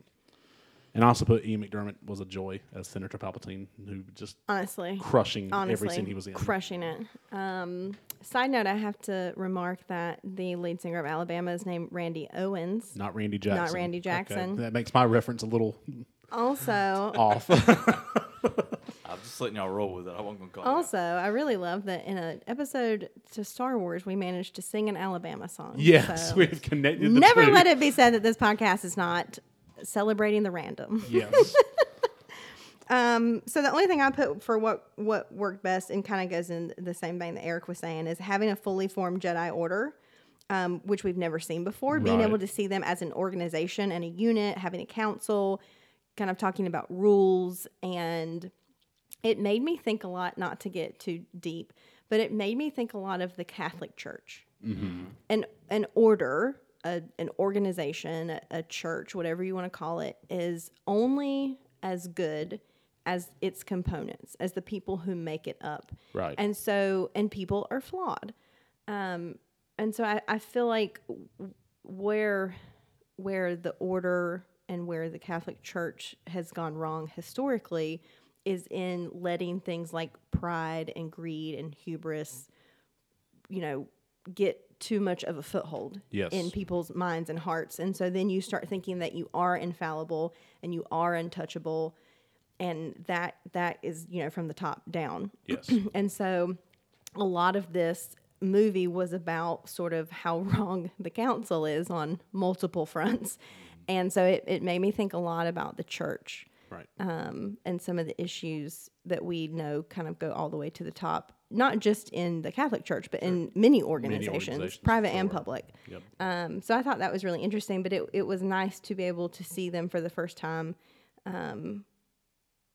And I also put Ian McDiarmid was a joy as Senator Palpatine, who just Honestly, crushing honestly, every scene he was in. crushing it. Um, side note: I have to remark that the lead singer of Alabama is named Randy Owens. Not Randy Jackson. Not Randy Jackson. Okay. That makes my reference a little Also, off. Just letting y'all roll with it. I wasn't gonna call. also, I really love that in an episode to Star Wars, we managed to sing an Alabama song. yes, So we've connected. The never two. let it be said that this podcast is not celebrating the random. Yes. Um, so the only thing I put for what what worked best and kind of goes in the same vein that Eric was saying is having a fully formed Jedi Order, um, which we've never seen before. Being able to see them as an organization and a unit, having a council, kind of talking about rules, and it made me think a lot. Not to get too deep, but it made me think a lot of the Catholic Church an an order, a, an organization, a, a church, whatever you want to call it, is only as good as its components, as the people who make it up. Right. And so, and people are flawed. Um, and so I, I feel like where where the order and where the Catholic Church has gone wrong historically is in letting things like pride and greed and hubris you know, get too much of a foothold Yes. in people's minds and hearts. And so then you start thinking that you are infallible and you are untouchable and that that is, you know, from the top down. Yes. And so a lot of this movie was about sort of how wrong the council is on multiple fronts. Mm-hmm. And so it, it made me think a lot about the church right. um, and some of the issues that we know kind of go all the way to the top, not just in the Catholic Church, but in many organizations, organizations, private and public. Yep. Um, so I thought that was really interesting, but it, it was nice to be able to see them for the first time um,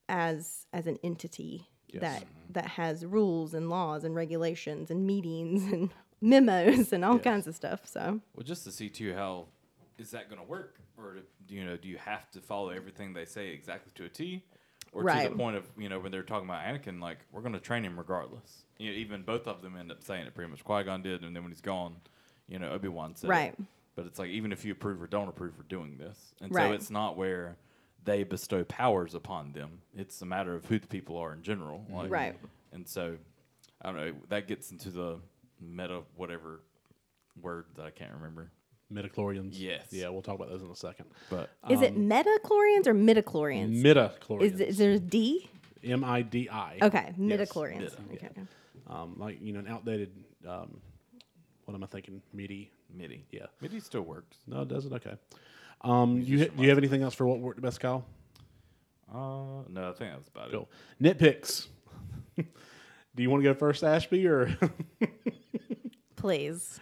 as as an entity Yes. that that has rules and laws and regulations and meetings and memos and all Yes. kinds of stuff. So Well, just to see too how is that going to work, or do you know, do you have to follow everything they say exactly to a T, or to the point of you know when they're talking about Anakin, like we're going to train him regardless. You know, even both of them end up saying it pretty much. Qui Gon did, and then when he's gone, you know, Obi Wan said, it. Right. But it's like even if you approve or don't approve for doing this, and Right. so it's not where they bestow powers upon them. It's a matter of who the people are in general. Mm-hmm. Like, Right. And so, I don't know. That gets into the meta whatever word that I can't remember. Midichlorians. Yes. Yeah, we'll talk about those in a second. But is it metachlorians or midichlorians? Midichlorians. is, is there a D? M I D I. Okay, Yes. midichlorians. midi, yeah. okay. Um, like you know, an outdated. Um, what am I thinking? MIDI. MIDI. Yeah. MIDI still works. No, it doesn't. Okay. Um, you ha- do you have anything else for what worked the best, Kyle? Uh, no, I think that's about it. Nitpicks. do you want to go first, Ashby, or Please.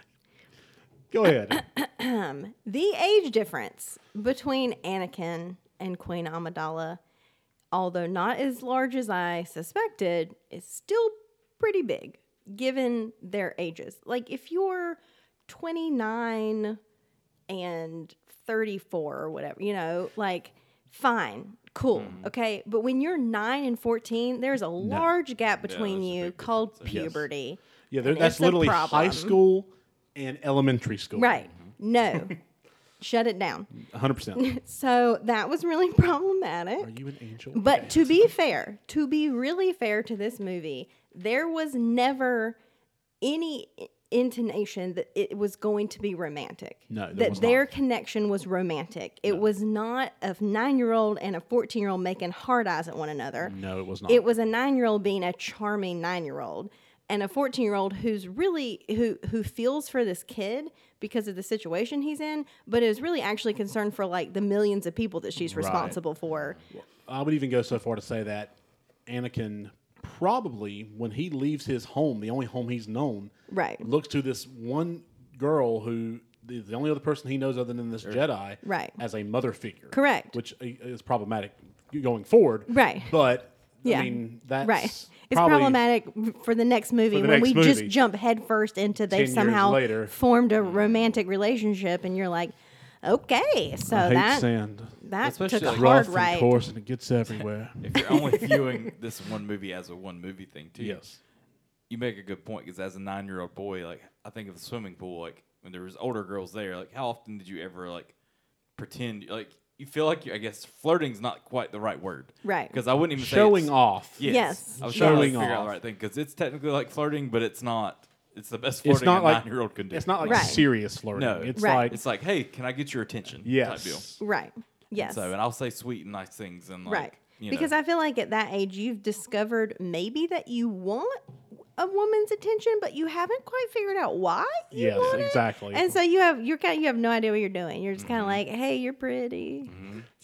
Go ahead? The age difference between Anakin and Queen Amidala, although not as large as I suspected, is still pretty big given their ages. Like if you're 29 and 34 or whatever, you know, like fine, cool, mm-hmm. okay. But when you're 9 and 14, there's a large gap between a you called difference. Yes. puberty. Yeah, that's literally high school and elementary school. Right. No. Shut it down. 100%. So that was really problematic. Are you an angel? But Okay. to be fair, to be really fair to this movie, there was never any i- intonation that it was going to be romantic. No, there that was their not. connection was romantic. It was not a nine-year-old and a fourteen-year-old making hard eyes at one another. No, it was not. It was a nine-year-old being a charming nine-year-old, and a fourteen-year-old who's really who who feels for this kid because of the situation he's in, but is really actually concerned for like the millions of people that she's Right. responsible for. I would even go so far to say that Anakin probably, when he leaves his home, the only home he's known, Right. looks to this one girl who the only other person he knows other than this Jedi, Right. as a mother figure. Correct. Which is problematic going forward. Right. But Yeah. I mean that's right. It's problematic for the next movie the when next we just jump headfirst into they've somehow later. formed a romantic relationship, and you're like, okay, so I hate that sand. that Especially took a like- hard Rough and right. coarse and it gets everywhere. If you're only viewing this one movie as a one movie thing, too, yes. you make a good point because as a nine year old boy, like I think of the swimming pool, like when there was older girls there, like how often did you ever like pretend like you feel like you I guess flirting's not quite the right word, Right. Because I wouldn't even say Showing it's- off. Yes, Yes. I was trying to like, Showing figure out the right thing because it's technically like flirting, but it's not. It's the best flirting It's not a like nine year old can do. It's not like Right. serious flirting. No. It's Right. like It's like, hey, can I get your attention? yes. Type deal. Right. Yes. So, and I'll say sweet and nice things and like, right. you because I feel like at that age you've discovered maybe that you want a woman's attention, but you haven't quite figured out why. You Yes, want it. exactly. And so you have you're kind you have no idea what you're doing. You're just kind of Mm-hmm. like, hey, you're pretty.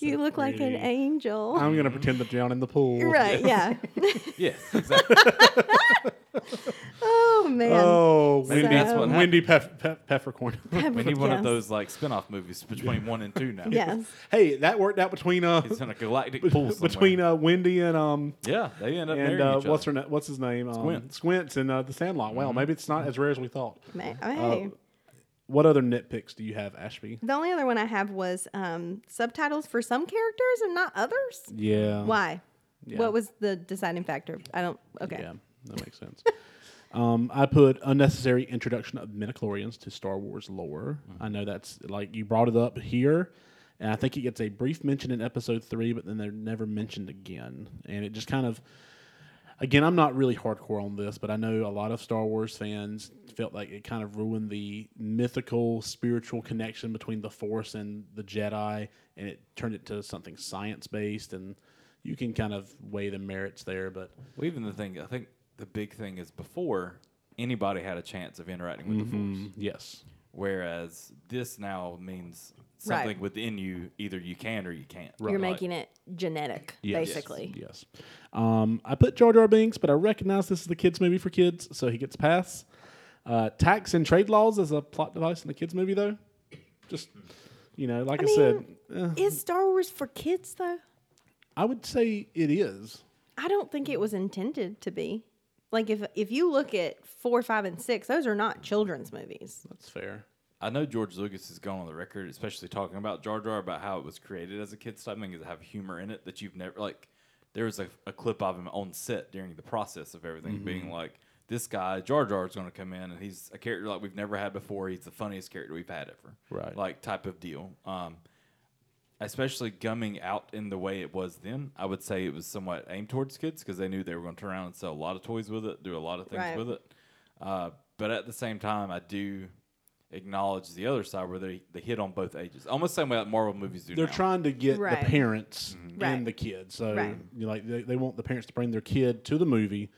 You look like an angel. I'm gonna pretend to drown in the pool. right? Yeah. Yes, exactly. oh man. Oh, Maybe Wendy, that's what Wendy Pef- Pef- Peffercorn. we need one Yes. of those like spin-off movies between one and two now. Yes. hey, that worked out between uh He's in a galactic pool somewhere. between uh Wendy and um yeah, they end up and marrying uh, each what's other. her na- what's his name um, Squints. Squints and uh, the Sandlot. Well, maybe it's not as rare as we thought. Ma- oh, hey. What other nitpicks do you have, Ashby? the only other one I have was um, subtitles for some characters and not others. Yeah. Why? Yeah. What was the deciding factor? I don't. Okay. Yeah, that makes sense. um, I put unnecessary introduction of midichlorians to Star Wars lore. I know that's like you brought it up here, and I think it gets a brief mention in Episode three, but then they're never mentioned again, and it just kind of. Again, I'm not really hardcore on this, but I know a lot of Star Wars fans felt like it kind of ruined the mythical, spiritual connection between the Force and the Jedi, and it turned it to something science based. And you can kind of weigh the merits there, but Well, even the thing, I think the big thing is before anybody had a chance of interacting with the Force, Mm, yes, whereas this now means Right. something within you. Either you can or you can't. You're making it genetic, Yes. basically. Yes. Um, I put Jar Jar Binks, but I recognize this is the kids movie for kids, so he gets a pass. Uh, tax and trade laws as a plot device in the kids movie, though. Just you know, like I, I said, eh, Is Star Wars for kids though? I would say it is. I don't think it was intended to be. Like if if you look at four, five, and six, those are not children's movies. That's fair. I know George Lucas has gone on the record, especially talking about Jar Jar, about how it was created as a kid's type thing, is have humor in it that you've never like. There was a, a clip of him on set during the process of everything, Mm-hmm. being like, "This guy Jar Jar is going to come in, and he's a character like we've never had before. He's the funniest character we've had ever, Right. Like type of deal." Um, especially gumming out in the way it was then, I would say it was somewhat aimed towards kids because they knew they were going to turn around and sell a lot of toys with it, do a lot of things Right. with it. Uh, but at the same time, I do acknowledge the other side where they, they hit on both ages, almost the same way that Marvel movies do. They're now. trying to get Right. the parents Right. and the kids. So Right. you know, like they, they want the parents to bring their kid to the movie,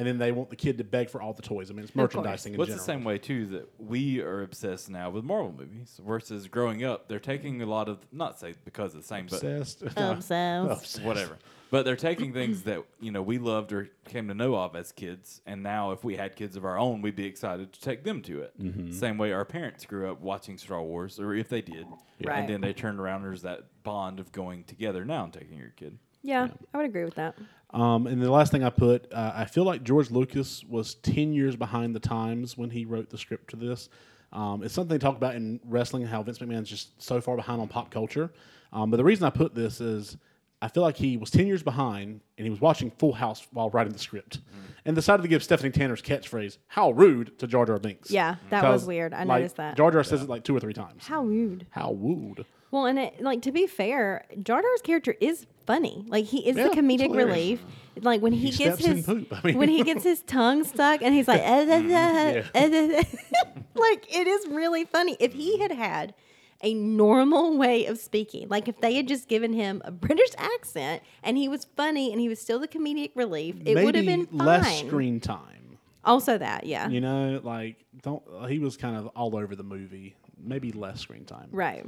and then they want the kid to beg for all the toys. I mean, it's merchandising in Well, it's general. the same way too that we are obsessed now with Marvel movies versus growing up. They're taking a lot of not say because of the same, Obsessed. Obsessed. but whatever. But they're taking things that you know we loved or came to know of as kids, and now if we had kids of our own, we'd be excited to take them to it. Mm-hmm. Same way our parents grew up watching Star Wars, or if they did, Right. and then they turned around. and There's that bond of going together now and taking your kid. Yeah, I would agree with that. Um, and the last thing I put, uh, I feel like George Lucas was 10 years behind the times when he wrote the script to this. Um, it's something they talk about in wrestling, how Vince McMahon's just so far behind on pop culture. Um, but the reason I put this is I feel like he was 10 years behind and he was watching Full House while writing the script and decided to give Stephanie Tanner's catchphrase, How rude, to Jar Jar Binks. Yeah, that was weird. I like, noticed that. Jar Jar says it like two or three times. How rude. How rude. Well, and it, like to be fair, Jar Jar's character is funny. Like he is Yeah, the comedic relief. Like when he, He gets his. I mean- when he gets his tongue stuck and he's like, "Eh, eh, eh, eh, eh, eh." like it is really funny. If he had had a normal way of speaking, like if they had just given him a British accent and he was funny and he was still the comedic relief, it would have been fine. less screen time. Also, that yeah, You know, like don't. He was kind of all over the movie. Maybe less screen time. right.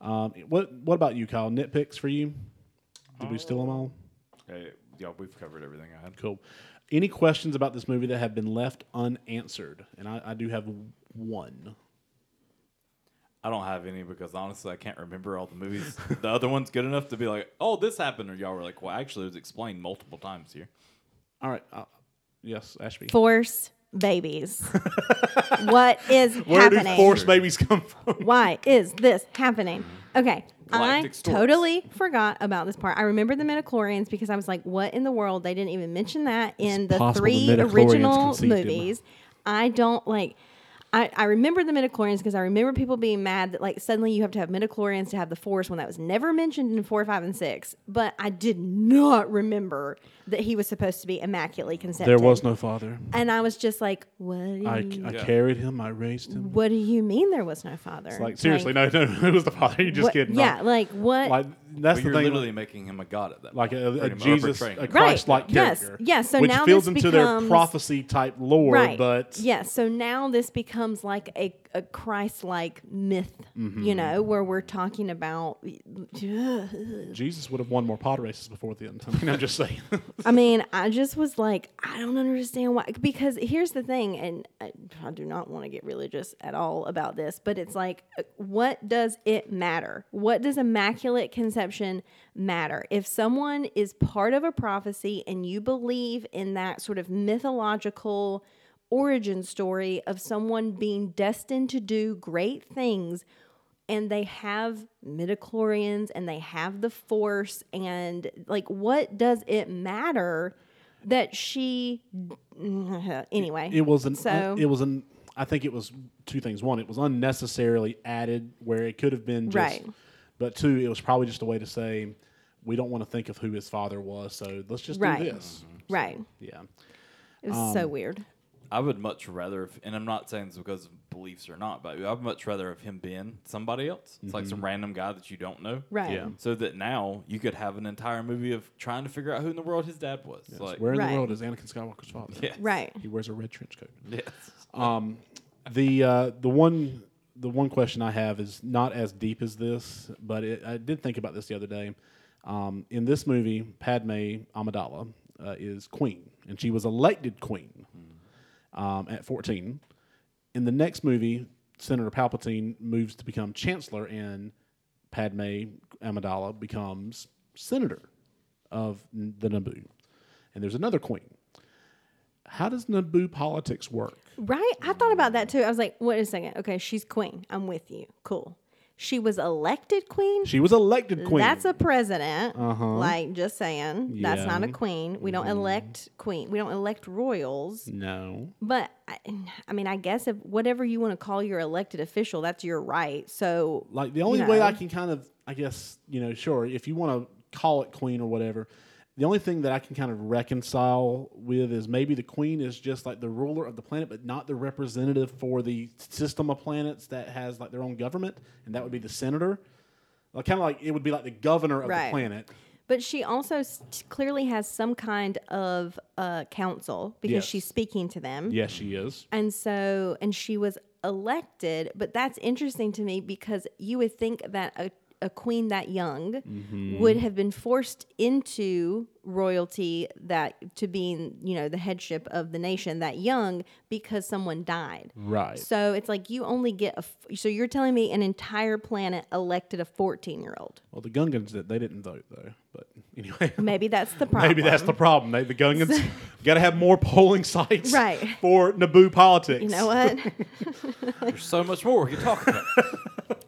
Um, what What about you, Kyle? Nitpicks for you? Did we steal them all? Hey, yeah, we've covered everything I had. Cool. Any questions about this movie that have been left unanswered? And I, I do have one. I don't have any because honestly, I can't remember all the movies. the other one's good enough to be like, "Oh, this happened," or y'all were like, "Well, actually, it was explained multiple times here." All right. Uh, yes, Ashby. Force babies. what is Where happening? do force babies come from? Why is this happening? Okay. I totally forgot about this part. I remember the midichlorians because I was like, what in the world? They didn't even mention that in the three the original conceived him. movies. I don't like I, I remember the midichlorians because I remember people being mad that like suddenly you have to have midichlorians to have the force when that was never mentioned in four, five, and six. But I did not remember that he was supposed to be immaculately conceived. There was no father. and I was just like, what? Do you, I, I carried him. I raised him. what do you mean there was no father? Like seriously, no, no, it was the father. You just what- kidding? Yeah, No. like what? like that's But the you're thing. literally making him a god at that. like point, a, a pretty much, or Jesus, portraying a. Christ-like Yes. character. Yeah, so which now feels this into their becomes- prophecy type lore, right. but yeah, so now this becomes like a, a Christ-like myth, Mm-hmm. you know, where we're talking about. Jesus would have won more pod races before then. I mean, I'm just saying. I mean, I just was like, I don't understand why. Because here's the thing, and I, I do not want to get religious at all about this, but it's like, uh, what does it matter? What does immaculate conception matter? If someone is part of a prophecy and you believe in that sort of mythological origin story of someone being destined to do great things and they have midichlorians and they have the force and like what does it matter that she anyway it was an. so it was an. I think it was two things. One, it was unnecessarily added where it could have been just. Right. But two, it was probably just a way to say we don't want to think of who his father was, so let's just Right. do this. right Yeah. it was Um, so weird I would much rather, if, and I'm not saying this because of beliefs or not, but I'd much rather have him been somebody else. It's like some random guy that you don't know. right Yeah. So that now you could have an entire movie of trying to figure out who in the world his dad was. Yes. Like, Where in Right. the world is Anakin Skywalker's father? yes. right He wears a red trench coat. Yes. Um, the uh, the one the one question I have is not as deep as this, but it, I did think about this the other day. Um, in this movie, Padme Amidala uh, is queen, and she was elected queen um, at 14. In the next movie, Senator Palpatine moves to become chancellor, and Padme Amidala becomes senator of the Naboo. And there's another queen. How does Naboo politics work? right i thought about that too i was like wait a second okay she's queen i'm with you cool she was elected queen She was elected queen. That's a president. Uh-huh. Like, just saying. That's not a queen. We don't elect queen. We don't elect royals. no. But I, I mean, I guess if whatever you want to call your elected official, that's your right. So, Like the only way I can kind of, I guess, you know, sure, if you want to call it queen or whatever, the only thing that I can kind of reconcile with is maybe the queen is just like the ruler of the planet, but not the representative for the system of planets that has like their own government, and that would be the senator. Like, kind of like it would be like the governor of Right. the planet. but she also s- clearly has some kind of uh, council because Yes. she's speaking to them. Yes, she is. And so, and she was elected, but that's interesting to me because you would think that a, a queen that young Mm-hmm. would have been forced into royalty that to being, you know, the headship of the nation that young because someone died. Right. So it's like you only get a. f- So you're telling me an entire planet elected a 14 year old? Well, the Gungans did. They didn't vote though. But anyway, Maybe that's the problem. maybe that's the problem. They, the Gungans got to have more polling sites Right. for Naboo politics. You know what? There's so much more we could talk about.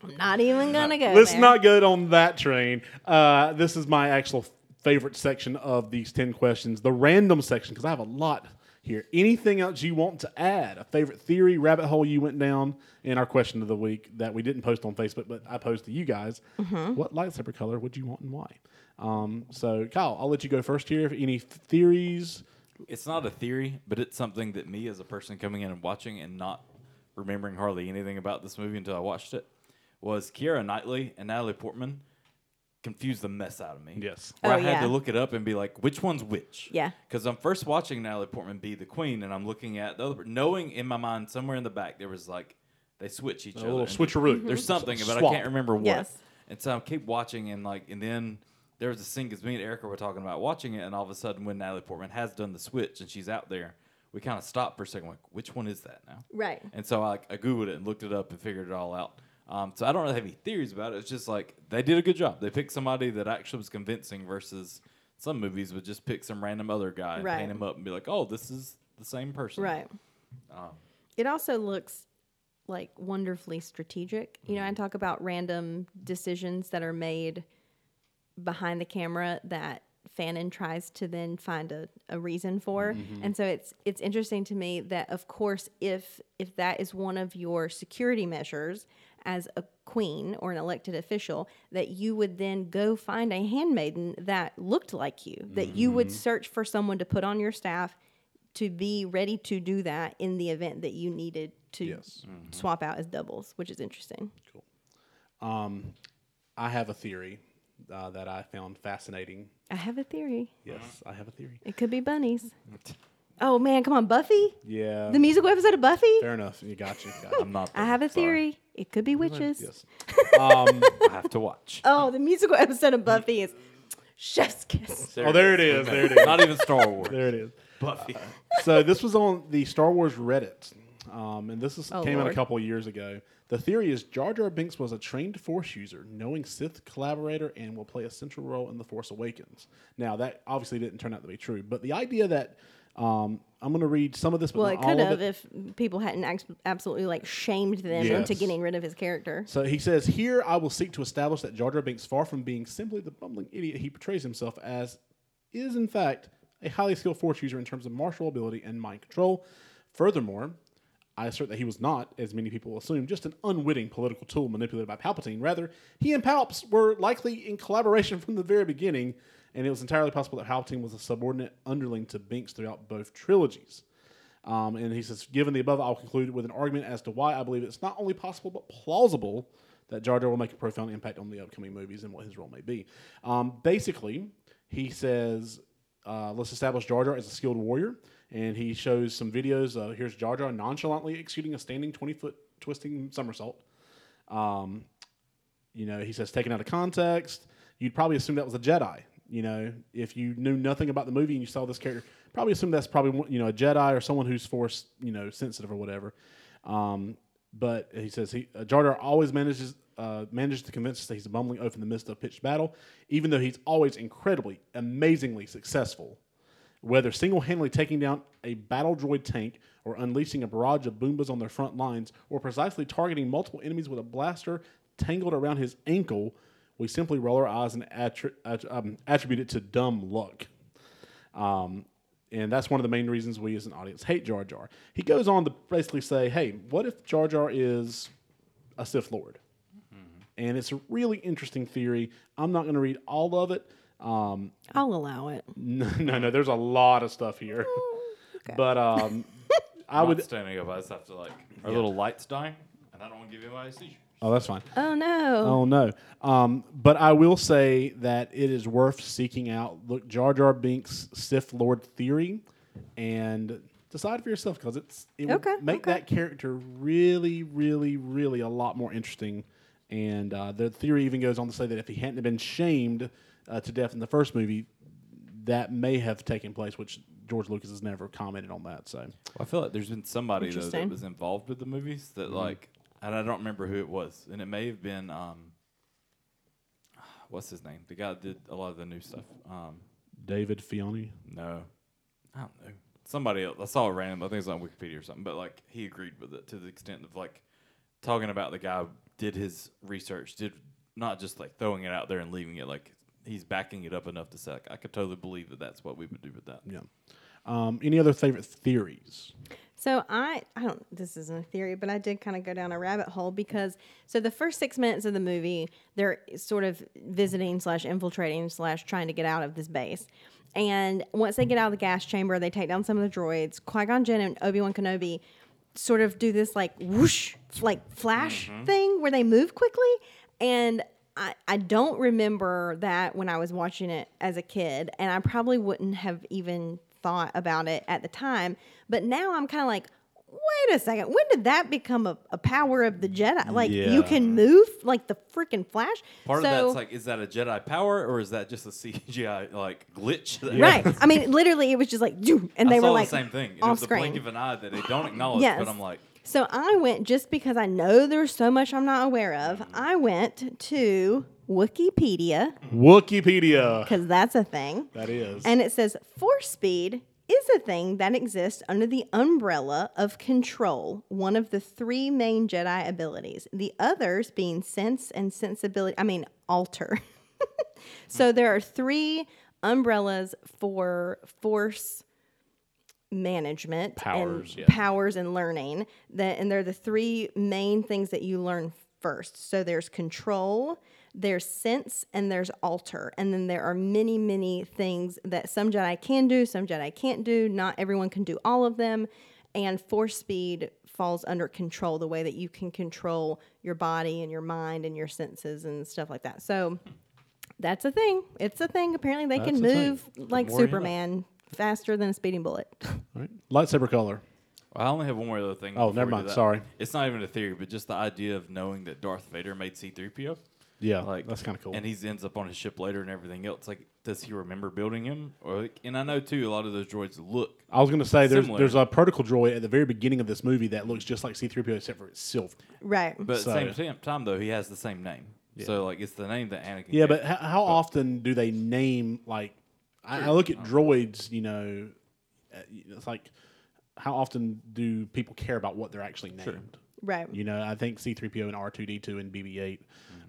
I'm not even gonna go. Let's there. not get on that train. Uh, this is my actual favorite section of these 10 questions, the random section, because I have a lot here. Anything else you want to add? A favorite theory, rabbit hole you went down in our question of the week that we didn't post on Facebook, but I posed to you guys. Mm-hmm. What lightsaber color would you want and why? Um, so, Kyle, I'll let you go first here. Any theories? it's not a theory, but it's something that me as a person coming in and watching and not remembering hardly anything about this movie until I watched it was Keira Knightley and Natalie Portman confused the mess out of me. Yes. Where Oh, I had yeah. to look it up and be like, which one's which? Yeah. Because I'm first watching Natalie Portman be the queen, and I'm looking at the other, knowing in my mind somewhere in the back there was like they switch each A other. little and switcheroo. There's mm-hmm. something, but I can't remember what. Yes. And so I keep watching, and like, and then there was a scene because me and Erica were talking about watching it, and all of a sudden, when Natalie Portman has done the switch and she's out there, we kind of stopped for a second, like, which one is that now? Right. And so I, I googled it and looked it up and figured it all out. Um, so I don't really have any theories about it. It's just like they did a good job. They picked somebody that actually was convincing versus some movies would just pick some random other guy and Right. paint him up and be like, oh, this is the same person. Right. Um, It also looks like wonderfully strategic. You know, I talk about random decisions that are made behind the camera that Fannin tries to then find a, a reason for. Mm-hmm. And so it's it's interesting to me that of course if if that is one of your security measures as a queen or an elected official, that you would then go find a handmaiden that looked like you, that you would Mm-hmm. search for someone to put on your staff to be ready to do that in the event that you needed to Yes. swap out as doubles, which is interesting. Um, I have a theory uh, that I found fascinating. I have a theory. Yes, I have a theory. It could be bunnies. Oh man, come on, Buffy? Yeah. The musical episode of Buffy? Fair enough. You got you. Got you. I'm not. I have a sorry. theory. It could be witches. yes. Um, I have to watch. Oh, the musical episode of Buffy is Chef's Kiss. oh, there it is. There it is. Not even Star Wars. There it is. Buffy. so this was on the Star Wars Reddit, um, and this is, Oh, came out a couple of years ago. The theory is Jar Jar Binks was a trained Force user, knowing Sith collaborator, and will play a central role in the Force Awakens. Now that obviously didn't turn out to be true, but the idea that um, I'm going to read some of this, but Well, it could have if people hadn't ex- absolutely like shamed them into getting rid of his character. So he says, Here I will seek to establish that Jar Jar Binks, far from being simply the bumbling idiot he portrays himself as, is in fact a highly skilled force user in terms of martial ability and mind control. Furthermore, I assert that he was not, as many people assume, just an unwitting political tool manipulated by Palpatine. Rather, he and Palps were likely in collaboration from the very beginning, and it was entirely possible that Palpatine was a subordinate underling to Binks throughout both trilogies. Um, and he says, given the above, I'll conclude with an argument as to why I believe it's not only possible but plausible that Jar Jar will make a profound impact on the upcoming movies and what his role may be. Um, basically, he says, uh, let's establish Jar Jar as a skilled warrior. And he shows some videos. Uh, here's Jar Jar nonchalantly executing a standing 20 foot twisting somersault. Um, you know, he says taken out of context, you'd probably assume that was a Jedi. You know, if you knew nothing about the movie and you saw this character, probably assume that's probably you know a Jedi or someone who's force you know sensitive or whatever. Um, but he says he uh, Jar Jar always manages uh, manages to convince us that he's a bumbling oaf in the midst of pitched battle, even though he's always incredibly, amazingly successful. Whether single handedly taking down a battle droid tank or unleashing a barrage of Boombas on their front lines, or precisely targeting multiple enemies with a blaster tangled around his ankle, we simply roll our eyes and attri- att- um, attribute it to dumb luck. Um, and that's one of the main reasons we as an audience hate Jar Jar. He goes on to basically say, hey, what if Jar Jar is a Sith Lord? And it's a really interesting theory. I'm not going to read all of it. Um, I'll allow it. no, no, no. There's a lot of stuff here, but um, I I would. would standing up. I just have to like our little lights dying, and I don't want to give anybody a seizure. Oh, that's fine. Oh no. Oh no. Um, but I will say that it is worth seeking out. Look, Jar Jar Binks' Sith Lord theory, and decide for yourself because it's it would Okay, make okay. that character really, really, really a lot more interesting. And uh, the theory even goes on to say that if he hadn't been shamed uh, to death in the first movie, that may have taken place, which George Lucas has never commented on that. So Well, I feel like there's been somebody though that was involved with the movies that like, and I don't remember who it was, and it may have been um, what's his name? The guy that did a lot of the new stuff. Um, David Filoni. no, I don't know. Somebody else. I saw it random. I think it's on Wikipedia or something. But like, he agreed with it to the extent of like talking about the guy did his research, did not just like throwing it out there and leaving it. Like he's backing it up enough to say, like, I could totally believe that that's what we would do with that. Yeah. Um, any other favorite theories? So I I don't this isn't a theory, but I did kind of go down a rabbit hole because so the first six minutes of the movie, they're sort of visiting slash infiltrating slash trying to get out of this base. And once they get out of the gas chamber, they take down some of the droids. Qui Gon Jinn and Obi Wan Kenobi sort of do this like whoosh, like flash mm-hmm. thing where they move quickly. And I, I don't remember that when I was watching it as a kid, and I probably wouldn't have even thought about it at the time. But now I'm kind of like, wait a second, when did that become a, a power of the Jedi? Like you can move like the freaking Flash. Part so, of that's like, is that a Jedi power or is that just a CGI like glitch? that right. I mean, literally, it was just like, "Zoom," and I they saw were like the same thing. It off was a screen. blink of an eye that they don't acknowledge, Yes. but I'm like, So I went just because I know there's so much I'm not aware of. Mm-hmm. I went to Wikipedia Wikipedia. because that's a thing. That is. And it says force speed is a thing that exists under the umbrella of control, one of the three main Jedi abilities. The others being sense and sensibility, I mean, alter. so there are three umbrellas for force management Powers, and yeah. powers and learning that and they're the three main things that you learn first so there's control there's sense and there's alter and then there are many many things that some jedi can do some jedi can't do not everyone can do all of them and force speed falls under control the way that you can control your body and your mind and your senses and stuff like that so that's a thing it's a thing apparently they That's can a thing. move like more superman faster than a speeding bullet All right. Lightsaber color. I only have one more other thing. Oh, never mind. Sorry. It's not even a theory, but just the idea of knowing that Darth Vader made C-3PO. Yeah, Like that's kind of cool. And he ends up on his ship later and everything else. Like, does he remember building him? Or like, and I know too, a lot of those droids look. I was going to say there's Similar. there's a protocol droid at the very beginning of this movie that looks just like C-3PO except for it's silver. right But So- at the same time, though, he has the same name. So like, it's the name that Anakin. Yeah, gave. but how, how often do they name like? I, I look at droids. You know, uh, it's like how often do people care about what they're actually named? right You know, I think C-3PO and R2D2 and BB-8,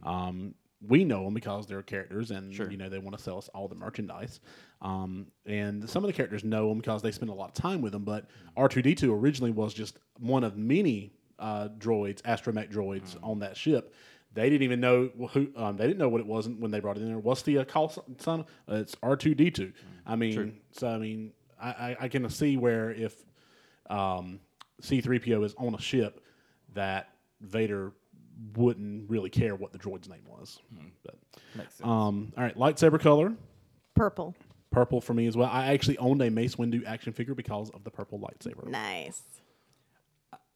um, we know them because they're characters, and Sure. you know they want to sell us all the merchandise. Um, and some of the characters know them because they spend a lot of time with them. But R2D2 originally was just one of many uh, droids, astromech droids on that ship. They didn't even know who. Um, they didn't know what it was when they brought it in there. What's the uh, call sign? Uh, it's R2D2. I mean, so I mean, I, I, I can see where if um, C3PO is on a ship that Vader wouldn't really care what the droid's name was. But, Makes sense. um, all right, lightsaber color, purple purple for me as well. I actually owned a Mace Windu action figure because of the purple lightsaber. nice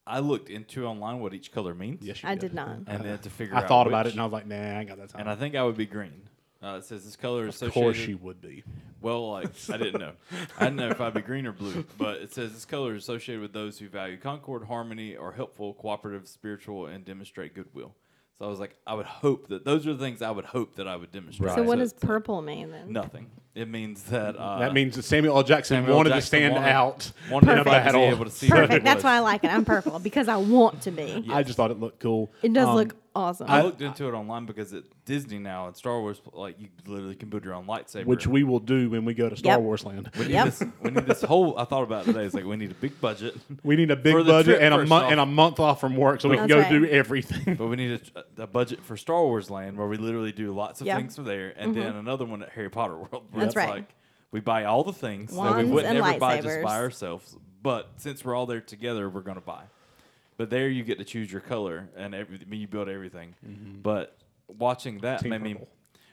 I looked into online what each color means. Yes, you i did not And then to figure I out thought about it which- and I was like, nah, I ain't got that time. and I think I would be green. Uh, it says this color is associated. of course she would be. Well, like I didn't know. I didn't know if I'd be green or blue, but it says this color is associated with those who value concord, harmony, or helpful, cooperative, spiritual, and demonstrate goodwill. So I was like, I would hope that those are the things I would hope that I would demonstrate. Right. so what does uh, purple mean then Nothing. It means that uh, that means that Samuel L. Jackson Samuel L. wanted to stand wanted- out wanted in a to be able to see perfect that's why i like it i'm purple because i want to be I just thought it looked cool. it does Um, look awesome I looked into it online because at Disney now and Star Wars, like you literally can build your own lightsaber. which we will do when we go to Star Yep. Wars Land. we need Yep. this. We need this whole. I thought about it today. It's like we need a big budget, We need a big the budget trip and a first month off. and a month off from work so we can That's go do right. everything. but we need a, a budget for Star Wars Land where we literally do lots of Yeah. things from there, and then mm-hmm. another one at Harry Potter World. Where That's it's right. Like we buy all the things that we Wands wouldn't and ever buy just lightsabers. by ourselves, but since we're all there together, we're going to buy. But there you get to choose your color and every, I mean, you build everything. But watching that Team made me. purple.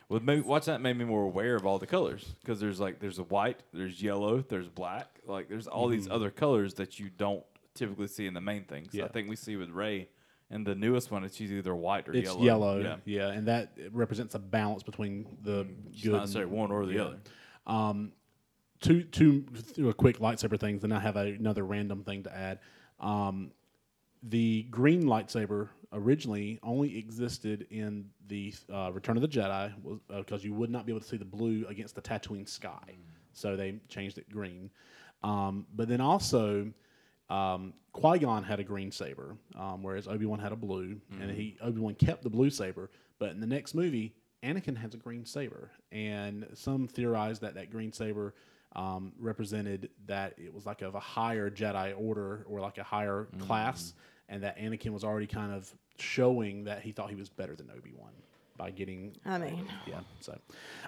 Well, maybe, watching that made me more aware of all the colors because there's like there's a white, there's yellow, there's black, like there's all these other colors that you don't typically see in the main things. Mm-hmm. Yeah. I think we see with Rey, and the newest one, it's either white or It's yellow. yellow, Yeah, yeah. and that represents a balance between the it's good. not necessarily one or the yeah. other. Um, two two quick lightsaber things, then I have a, another random thing to add. Um, the green lightsaber originally only existed in the uh, Return of the Jedi because you would not be able to see the blue against the Tatooine sky, so they changed it green. Um, but then also, um, Qui Gon had a green saber, um, whereas Obi Wan had a blue, and he Obi Wan kept the blue saber. But in the next movie, Anakin has a green saber, and some theorize that that green saber um, represented that it was like of a higher Jedi order or like a higher class, and that Anakin was already kind of showing that he thought he was better than Obi Wan by getting. I mean, yeah. So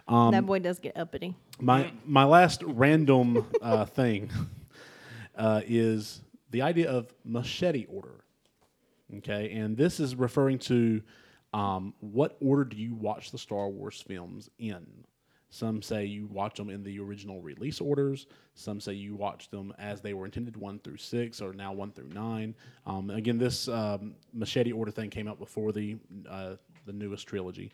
that boy does get uppity. my my last random uh, thing uh, is the idea of machete order. Okay, and this is referring to um, what order do you watch the Star Wars films in? Some say you watch them in the original release orders. Some say you watch them as they were intended, one through six, or now one through nine. Um, again, this um, machete order thing came out before the uh, the newest trilogy.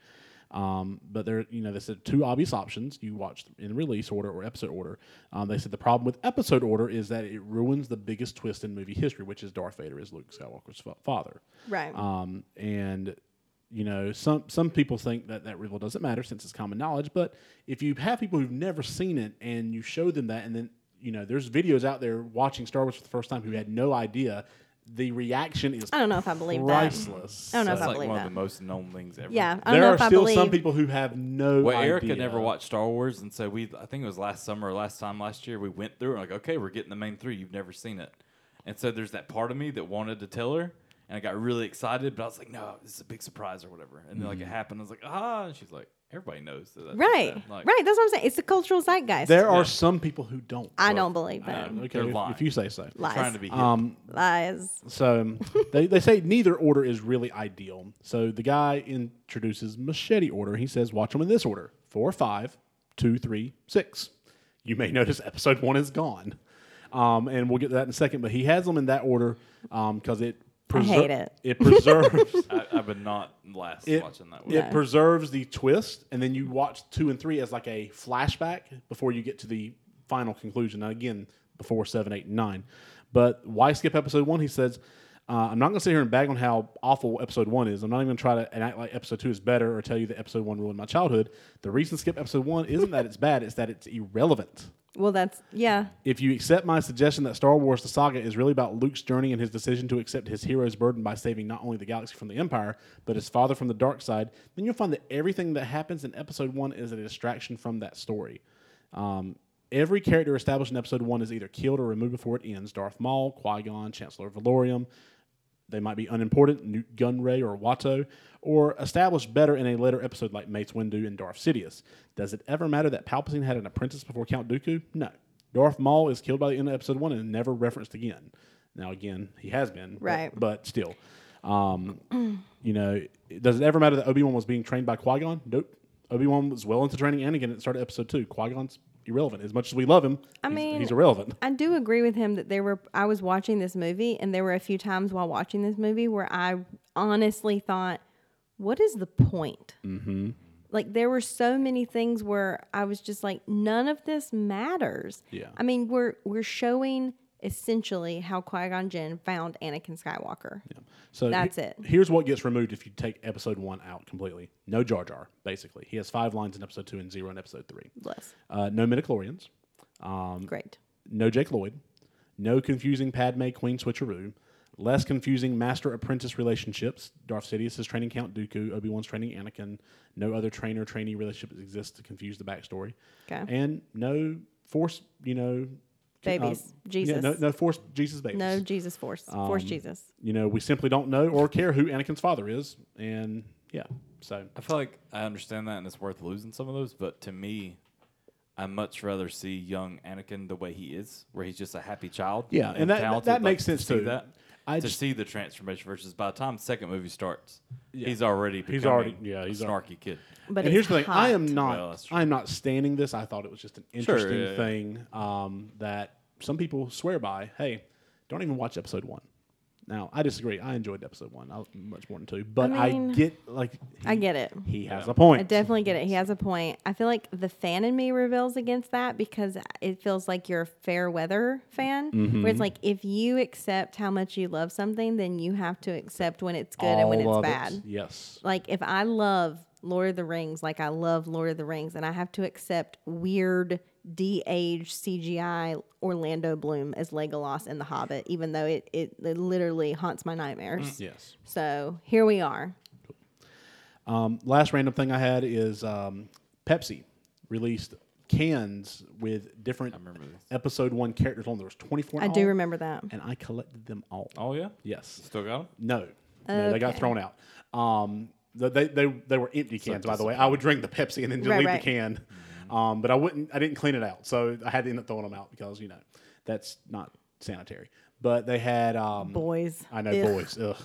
Um, but there, you know, they said two obvious options. You watch them in release order or episode order. Um, they said the problem with episode order is that it ruins the biggest twist in movie history, which is Darth Vader is Luke Skywalker's fa- father. Right. Um, and you know, some some people think that that really doesn't matter since it's common knowledge. But if you have people who've never seen it and you show them that, and then you know, there's videos out there watching Star Wars for the first time who had no idea the reaction is I don't know if I believe that. priceless. I don't know if That's I like believe one that. of the most known things ever. Yeah, I don't there know are if I still believe. some people who have no Well, idea. Erica never watched Star Wars, and so we, I think it was last summer or last time last year, we went through it. Like, okay, we're getting the main three. You've never seen it. And so there's that part of me that wanted to tell her, and I got really excited, but I was like, no, this is a big surprise or whatever. And then, like, it Mm-hmm. happened. I was like, ah. And she's like, everybody knows that. That's Right, that. Like, right. That's what I'm saying. It's the cultural zeitgeist. There Yeah. are some people who don't. I don't believe I that. know. Okay, They're if, lying. if you say so. Lies. Trying to be hip. Um, Lies. so um, they, they say neither order is really ideal. So the guy introduces machete order. He says, watch them in this order four, five, two, three, six. You may notice episode one is gone. Um, and we'll get to that in a second, but he has them in that order because it, I hate it. it preserves. I, I would not last it, watching that. One. it No. preserves the twist, and then you watch two and three as like a flashback before you get to the final conclusion. Now, again, before seven, eight, and nine. But why skip episode one? He says, uh, I'm not going to sit here and bag on how awful episode one is. I'm not even going to try to act like episode two is better or tell you that episode one ruined my childhood. The reason to skip episode one isn't that it's bad, it's that it's irrelevant. Well, that's yeah. If you accept my suggestion that Star Wars the saga is really about Luke's journey and his decision to accept his hero's burden by saving not only the galaxy from the Empire, but his father from the dark side, then you'll find that everything that happens in episode one is a distraction from that story. Um, every character established in episode one is either killed or removed before it ends Darth Maul, Qui Gon, Chancellor Valorum. They might be unimportant, Nute Gunray or Watto, or established better in a later episode like Mace Windu and Darth Sidious. Does it ever matter that Palpatine had an apprentice before Count Dooku? No. Darth Maul is killed by the end of episode one and never referenced again. Now, again, he has been, but- Right. But, still, um, you know, does it ever matter that Obi Wan was being trained by Qui Gon? Nope. Obi Wan was well into training Anakin at the start of episode two. Qui Gon's irrelevant. As much as we love him, I he's, mean, he's irrelevant. I do agree with him that there were. I was watching this movie, and there were a few times while watching this movie where I honestly thought, "What is the point?" Mm-hmm. Like there were so many things where I was just like, "None of this matters." Yeah. I mean, we're we're showing essentially how Qui Gon Jinn found Anakin Skywalker. Yeah. So That's he- it. Here's what gets removed if you take episode one out completely. No Jar Jar, basically. He has five lines in episode two and zero in episode three. Bless. Uh, no midichlorians. Um, Great. no Jake Lloyd. No confusing Padme Queen switcheroo. Less confusing master apprentice relationships. Darth Sidious is training Count Dooku. Obi Wan's training Anakin. No other trainer trainee relationship exists to confuse the backstory. Okay. And no force, you know. Babies. uh, Jesus. Yeah, no, no force Jesus babies. No Jesus Force. Force Um, Jesus. you know, we simply don't know or care who Anakin's father is. And yeah, so I feel like I understand that, and it's worth losing some of those. But to me, I much rather see young Anakin the way he is, where he's just a happy child. Yeah, and that- talented, that like, makes to sense, see too. That I to just- see the transformation versus by the time the second movie starts, Yeah. he's already He's already- yeah, he's a al- snarky kid. But and it's here's the thing: I am not, Well. I am not standing this. I thought it was just an interesting yeah, yeah. thing um, that some people swear by. Hey, don't even watch episode one. Now, I disagree. I enjoyed episode one I, much more than two, but I, mean, get like I get it. he has Yeah. a point. I definitely get it. He has a point. I feel like the fan in me rebels against that because it feels like you're a fair weather fan. Mm-hmm. Where it's like if you accept how much you love something, then you have to accept when it's good and when it's of it. bad. Yes. Like if I love Lord of the Rings, like I love Lord of the Rings, and I have to accept weird de-aged CGI Orlando Bloom as Legolas in The Hobbit, even though it, it, it literally haunts my nightmares. Yes. So here we are. Um, last random thing I had is um, Pepsi released cans with different episode one characters on. There was 24. I in do all, remember that. and I collected them all. Oh yeah, Yes. still got them? No, no, they got thrown out. Um, they they they were empty cans, by the way. I would drink the Pepsi and then just Right, leave right. the can, um, but I wouldn't. I didn't clean it out, so I had to end up throwing them out because you know that's not sanitary. But they had um, Boys. I know Ugh. boys. Ugh.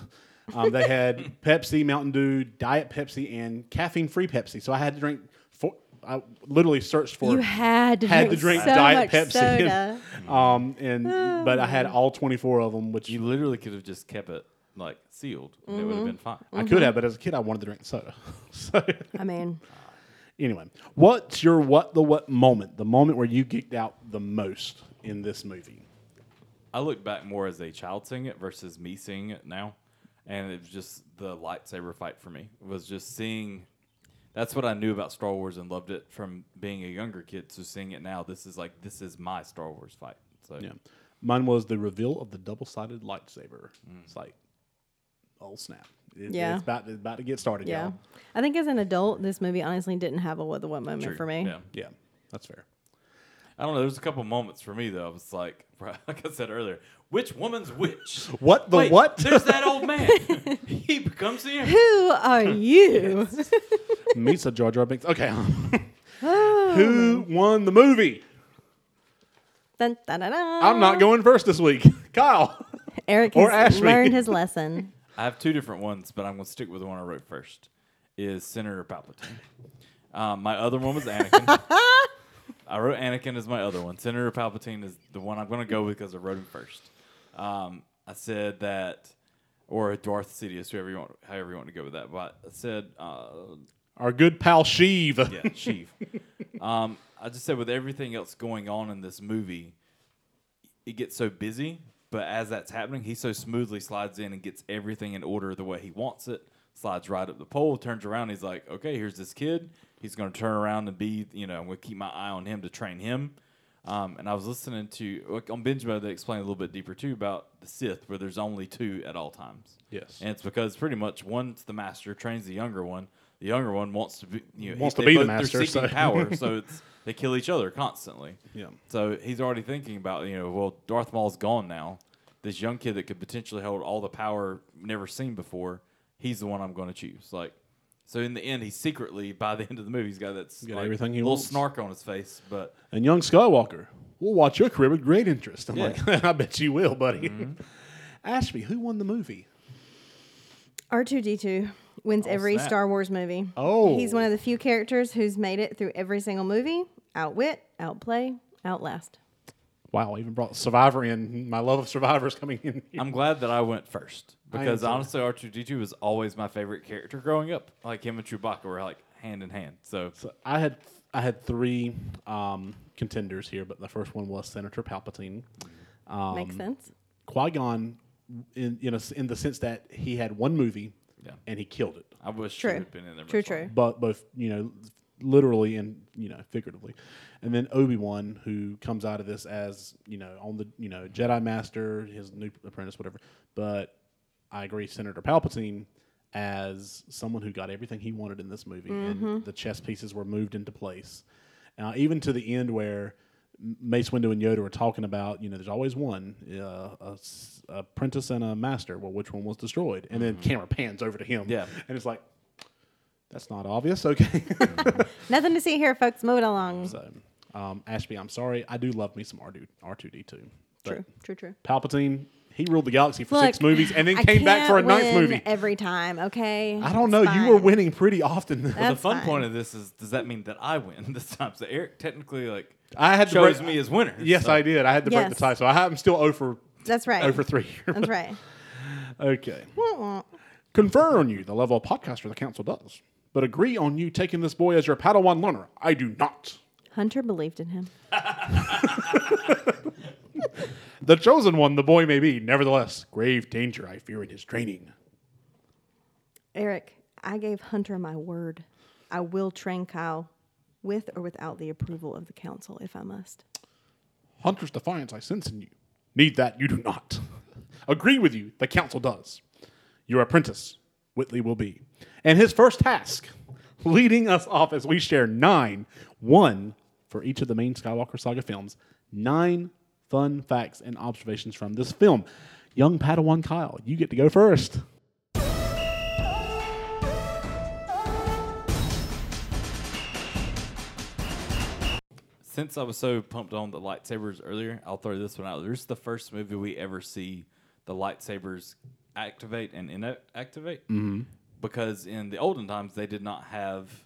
Um, they had Pepsi, Mountain Dew, Diet Pepsi, and caffeine-free Pepsi. So I had to drink. Four, I literally searched for You had to had drink, to drink so Diet much Pepsi. soda. um, and but I had all twenty-four of them, which You literally could have just kept it like sealed, and it would Mm-hmm. have been fine. I could have. But as a kid, I wanted to drink soda. so. I mean, Anyway, what's your what the what moment? The moment where you geeked out the most in this movie? I look back more as a child seeing it versus me seeing it now, and it was just the lightsaber fight for me. It was just seeing. That's what I knew about Star Wars and loved it from being a younger kid. So seeing it now, this is like this is my Star Wars fight. So Yeah. Mine was the reveal of the double-sided lightsaber. Mm. It's like, oh snap! It- Yeah. it's about, it's about to get started. Yeah. y'all. I think as an adult, this movie honestly didn't have a what the what moment True. for me. Yeah. yeah, that's fair. I don't know. There's a couple moments for me though. I was like, like I said earlier, which woman's which? What the Wait, what? There's that old man. he becomes the emperor. Who are you? Meets a Jar Jar Binks. Okay. Oh. Who won the movie? Dun, dun, dun, dun. I'm not going first this week. Kyle. Eric or has Ashby. learned his lesson. I have two different ones, but I'm going to stick with the one I wrote first. Is Senator Palpatine. Um, my other one was Anakin. I wrote Anakin as my other one. Senator Palpatine is the one I'm going to go with because I wrote him first. Um, I said that, or Darth Sidious, whoever you want, however you want to go with that. But I said, uh, Our good pal Sheev. yeah, Sheev. um, I just said with everything else going on in this movie, it gets so busy. But as that's happening, he so smoothly slides in and gets everything in order the way he wants it. Slides right up the pole, turns around. He's like, "Okay, here's this kid. He's going to turn around and be, you know, I'm going to keep my eye on him to train him." Um, and I was listening to like, on binge mode. They explain a little bit deeper too about the Sith, where there's only two at all times. Yes. and it's because pretty much one's the master trains the younger one. The younger one wants to be, you know, Wants to they be the both- master, They're seeking so- power, so it's they kill each other constantly. Yeah. So he's already thinking about, you know, well, Darth Maul's gone now. This young kid that could potentially hold all the power never seen before, he's the one I'm going to choose. Like, so in the end, he's secretly by the end of the movie, he's got that Got like, everything he little wants. snark on his face. But And young Skywalker, we'll watch your career with great interest. I'm Yeah. like, I bet you will, buddy. Ashby, who won the movie? R2D2 wins oh, every snap. Star Wars movie. Oh. He's one of the few characters who's made it through every single movie. Outwit, outplay, outlast. Wow, I even brought Survivor in. My love of Survivor is coming in. Here. I'm glad that I went first because honestly, R2D2 was always my favorite character growing up. Like him and Chewbacca were like hand in hand. So So I had I had three um, contenders here, but the first one was Senator Palpatine. Um, Makes sense. Qui Gon, in you know, in the sense that he had one movie, Yeah. and he killed it. I wish True. she had been in there. True, much true. but both you know literally and you know figuratively and then obi-wan who comes out of this as you know on the you know jedi master his new apprentice whatever but i agree senator palpatine as someone who got everything he wanted in this movie and the chess pieces were moved into place uh, even to the end where Mace Windu and Yoda were talking about, you know, there's always one, uh, a, apprentice and a master. Well, which one was destroyed? And then camera pans over to him. Yeah. And it's like, that's not obvious. Okay. Nothing to see here, folks. Move it along. so, um, Ashby, I'm sorry. I do love me some R2, R2D2. True, true, true. Palpatine, he ruled the galaxy for Look, six movies and then I came back for a can't ninth movie. every time. Okay, I don't It's know. You were winning pretty often. Well, the fun fine. point of this is, does that mean that I win this time? So Eric technically like I had to chose break- me as winner. yes, so- I did. I had to break the tie. So I, I'm still 0 for, That's right. Over for 3. That's right. okay. Wah, wah. Confer on you the level of podcaster the council does, but agree on you taking this boy as your Padawan learner. I do not. Hunter believed in him. The chosen one the boy may be, nevertheless, grave danger I fear in his training. Eric, I gave Hunter my word. I will train Kyle with or without the approval of the council if I must. Hunter's defiance I sense in you. Need that you do not. Agree with you, the council does. Your apprentice, Whitley will be. And his first task, leading us off as we share nine, one for each of the main Skywalker Saga films, nine fun facts and observations from this film. Young Padawan Kyle, you get to go first. Since I was so pumped on the lightsabers earlier, I'll throw this one out. This is the first movie we ever see the lightsabers activate and inactivate. Mm-hmm. Because in the olden times, they did not have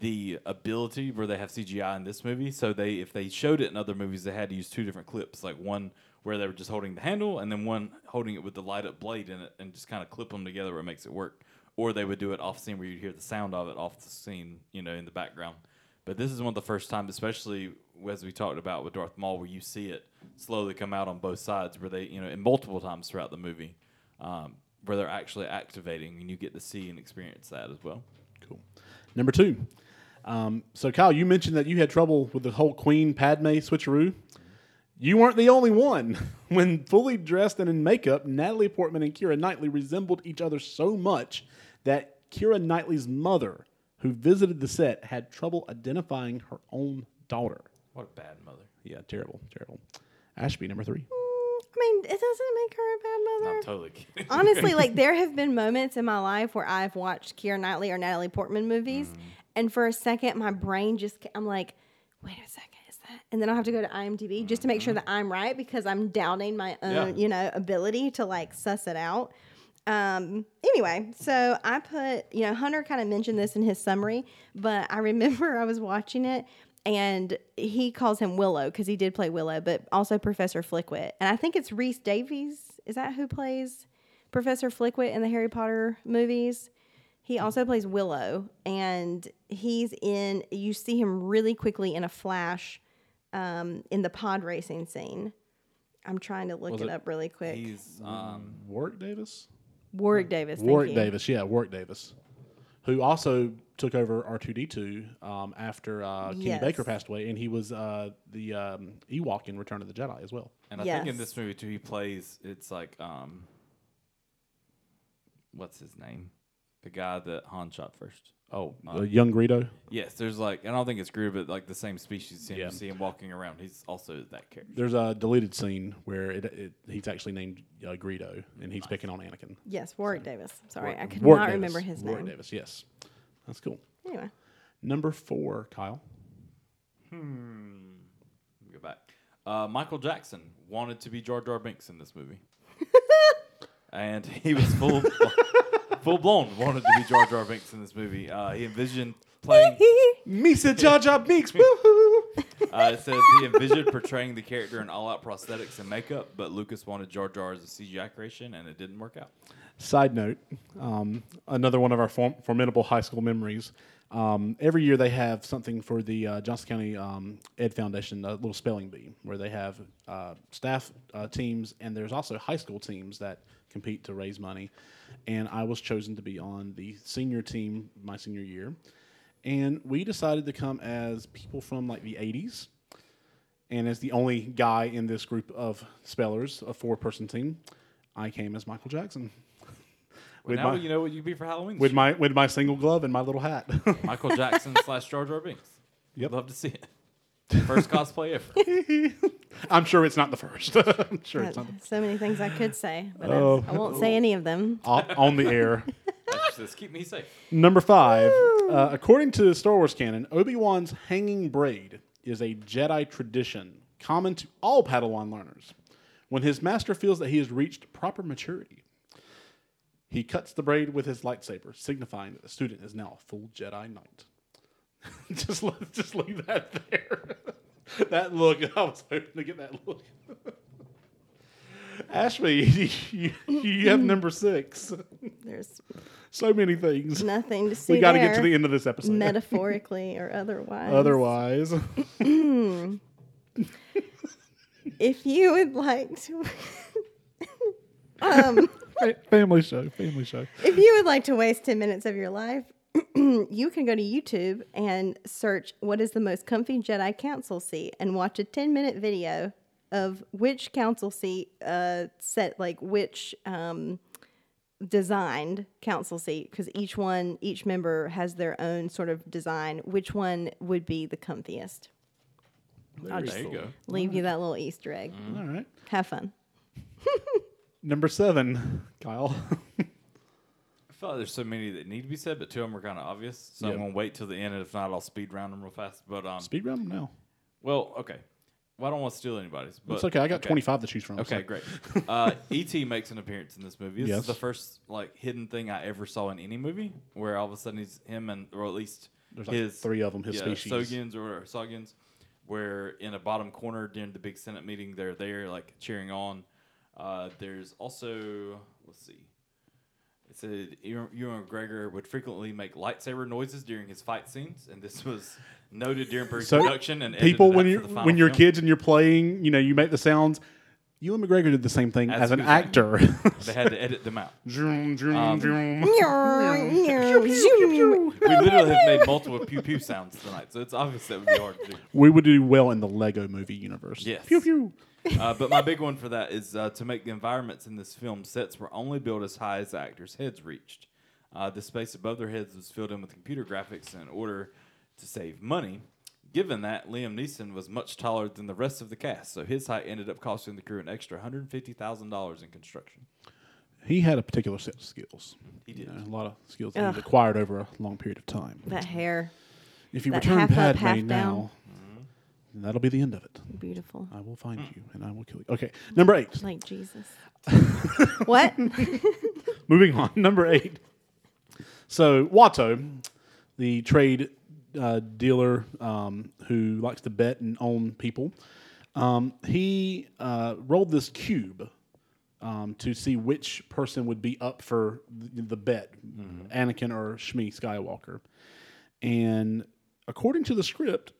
the ability where they have CGI in this movie. So they, if they showed it in other movies, they had to use two different clips, like one where they were just holding the handle, and then one holding it with the light up blade in it, and just kind of clip them together where it makes it work. Or they would do it off scene where you'd hear the sound of it off the scene, you know, in the background. But this is one of the first times, especially as we talked about with Darth Maul, where you see it slowly come out on both sides, where they, you know, and multiple times throughout the movie, um, where they're actually activating, and you get to see and experience that as well. Cool. Number two. Um, so, Kyle, you mentioned that you had trouble with the whole Queen Padme switcheroo. You weren't the only one. When fully dressed and in makeup, Natalie Portman and Keira Knightley resembled each other so much that Keira Knightley's mother, who visited the set, had trouble identifying her own daughter. What a bad mother. Yeah, terrible, terrible. Ashby, number three. I mean, it doesn't make her a bad mother. I'm totally kidding. Honestly, like there have been moments in my life where I've watched Keira Knightley or Natalie Portman movies, and for a second, my brain just I'm like, wait a second, is that? And then I have to go to IMDb just to make sure that I'm right because I'm doubting my own, Yeah. you know, ability to like suss it out. Um, anyway, so I put, you know, Hunter kind of mentioned this in his summary, but I remember I was watching it and he calls him Willow because he did play Willow, but also Professor Flitwick. And I think it's Reese Davies. Is that who plays Professor Flitwick in the Harry Potter movies? He also plays Willow, and he's in. You see him really quickly in a flash um, in the pod racing scene. I'm trying to look it, it- up really quick. He's um, Warwick Davis? Warwick Davis. thank Warwick you. Davis, yeah, Warwick Davis, who also took over R two D two um, after uh, Kenny Yes. Baker passed away, and he was uh, the um, Ewok in Return of the Jedi as well. and I think in this movie too, he plays. It's like um, what's his name? The guy that Han shot first. Oh, uh, young Greedo. Yes, there's like I don't think it's Groot, but like the same species. Him, Yeah. You see him walking around. He's also that character. There's a deleted scene where it, it, he's actually named uh, Greedo, and he's picking on Anakin. Yes, Warwick Davis. Sorry, I could Warwick not Davis. remember his name. Warwick. Davis, yes, that's cool. Anyway, Number four, Kyle. Let me go back. Uh, Michael Jackson wanted to be Jar Jar Binks in this movie, and he was full full blown wanted to be Jar Jar Binks in this movie. Uh, he envisioned playing. Misa Jar Jar Binks, woohoo! Uh, it says he envisioned portraying the character in all out prosthetics and makeup, but Lucas wanted Jar Jar as a CGI creation, and it didn't work out. Side note, um, another one of our form- formidable high school memories. Um, every year they have something for the uh, Johnson County um, Ed Foundation, a little spelling bee, where they have uh, staff uh, teams and there's also high school teams that compete to raise money. And I was chosen to be on the senior team my senior year. And we decided to come as people from like the 80s. And as the only guy in this group of spellers, a four person team, I came as Michael Jackson. Well, With now my- you know what you'd be for Halloween. with my with my single glove and my little hat. Michael Jackson slash Jar Jar Binks. Yep. Love to see it. First cosplay ever. I'm sure it's not the first. I'm sure it's not the, so many things I could say, but I- Oh. I won't say any of them. on on the air. Just keep me safe. Number five, uh, according to Star Wars canon, Obi Wan's hanging braid is a Jedi tradition common to all Padawan learners. When his master feels that he has reached proper maturity, he cuts the braid with his lightsaber, signifying that the student is now a full Jedi Knight. just just leave that there. that look, I was hoping to get that look. Ashby, you, you have number six. There's So many things. nothing to see. We got to get to the end of this episode. metaphorically or otherwise. Otherwise, if you would like to, um, family show, family show. if you would like to waste ten minutes of your life, you can go to YouTube and search "What is the most comfy Jedi council seat" and watch a ten-minute video of which council seat uh, set like which um, designed council seat because each one each member has their own sort of design. Which one would be the comfiest? I'll just There you go. leave you that little Easter egg. All right. Have fun. Number seven, Kyle. I feel like there's so many that need to be said, but two of them are kind of obvious. So Yep. I'm gonna wait till the end, and if not, I'll speed round them real fast. But um, Speed round them now. well, okay. Well, I don't want to steal anybody's. But It's okay. I got 25 to choose from. Okay, so- great. Uh, E.T. makes an appearance in this movie. This Yes. is the first like hidden thing I ever saw in any movie, where all of a sudden he's him and or at least There's like his three of them, his species. Sogians or Sogians, where in a bottom corner during the big Senate meeting, they're there like cheering on. Uh, there's also let's see. It said Ewan McGregor would frequently make lightsaber noises during his fight scenes, and this was noted during So production and people, when you're for the final when you're film. kids and you're playing, you know, you make the sounds. Ewan McGregor did the same thing As as, an actor. They had to edit them out. Zoom, zoom, Um, zoom. We literally have made multiple pew pew sounds tonight, so it's obvious that would be hard to do. we would do well in the Lego movie universe. Yes. Pew, pew. Uh, but my big one for that is uh, to make the environments in this film sets were only built as high as the actors' heads reached. Uh, the space above their heads was filled in with computer graphics in order to save money. Given that Liam Neeson was much taller than the rest of the cast, so his height ended up costing the crew an extra $150,000 in construction. He had a particular set of skills. He did. You know, a lot of skills that he acquired over a long period of time. That hair, If you That return half up, Padme now, down. then that'll be the end of it. beautiful, I will find mm. you and I will kill you. Okay, number eight. like Jesus. what? Moving on, number eight. So Watto, the trade uh, dealer um, who likes to bet and own people, um, he uh, rolled this cube um, to see which person would be up for the, the bet, Anakin or Shmi Skywalker. And according to the script,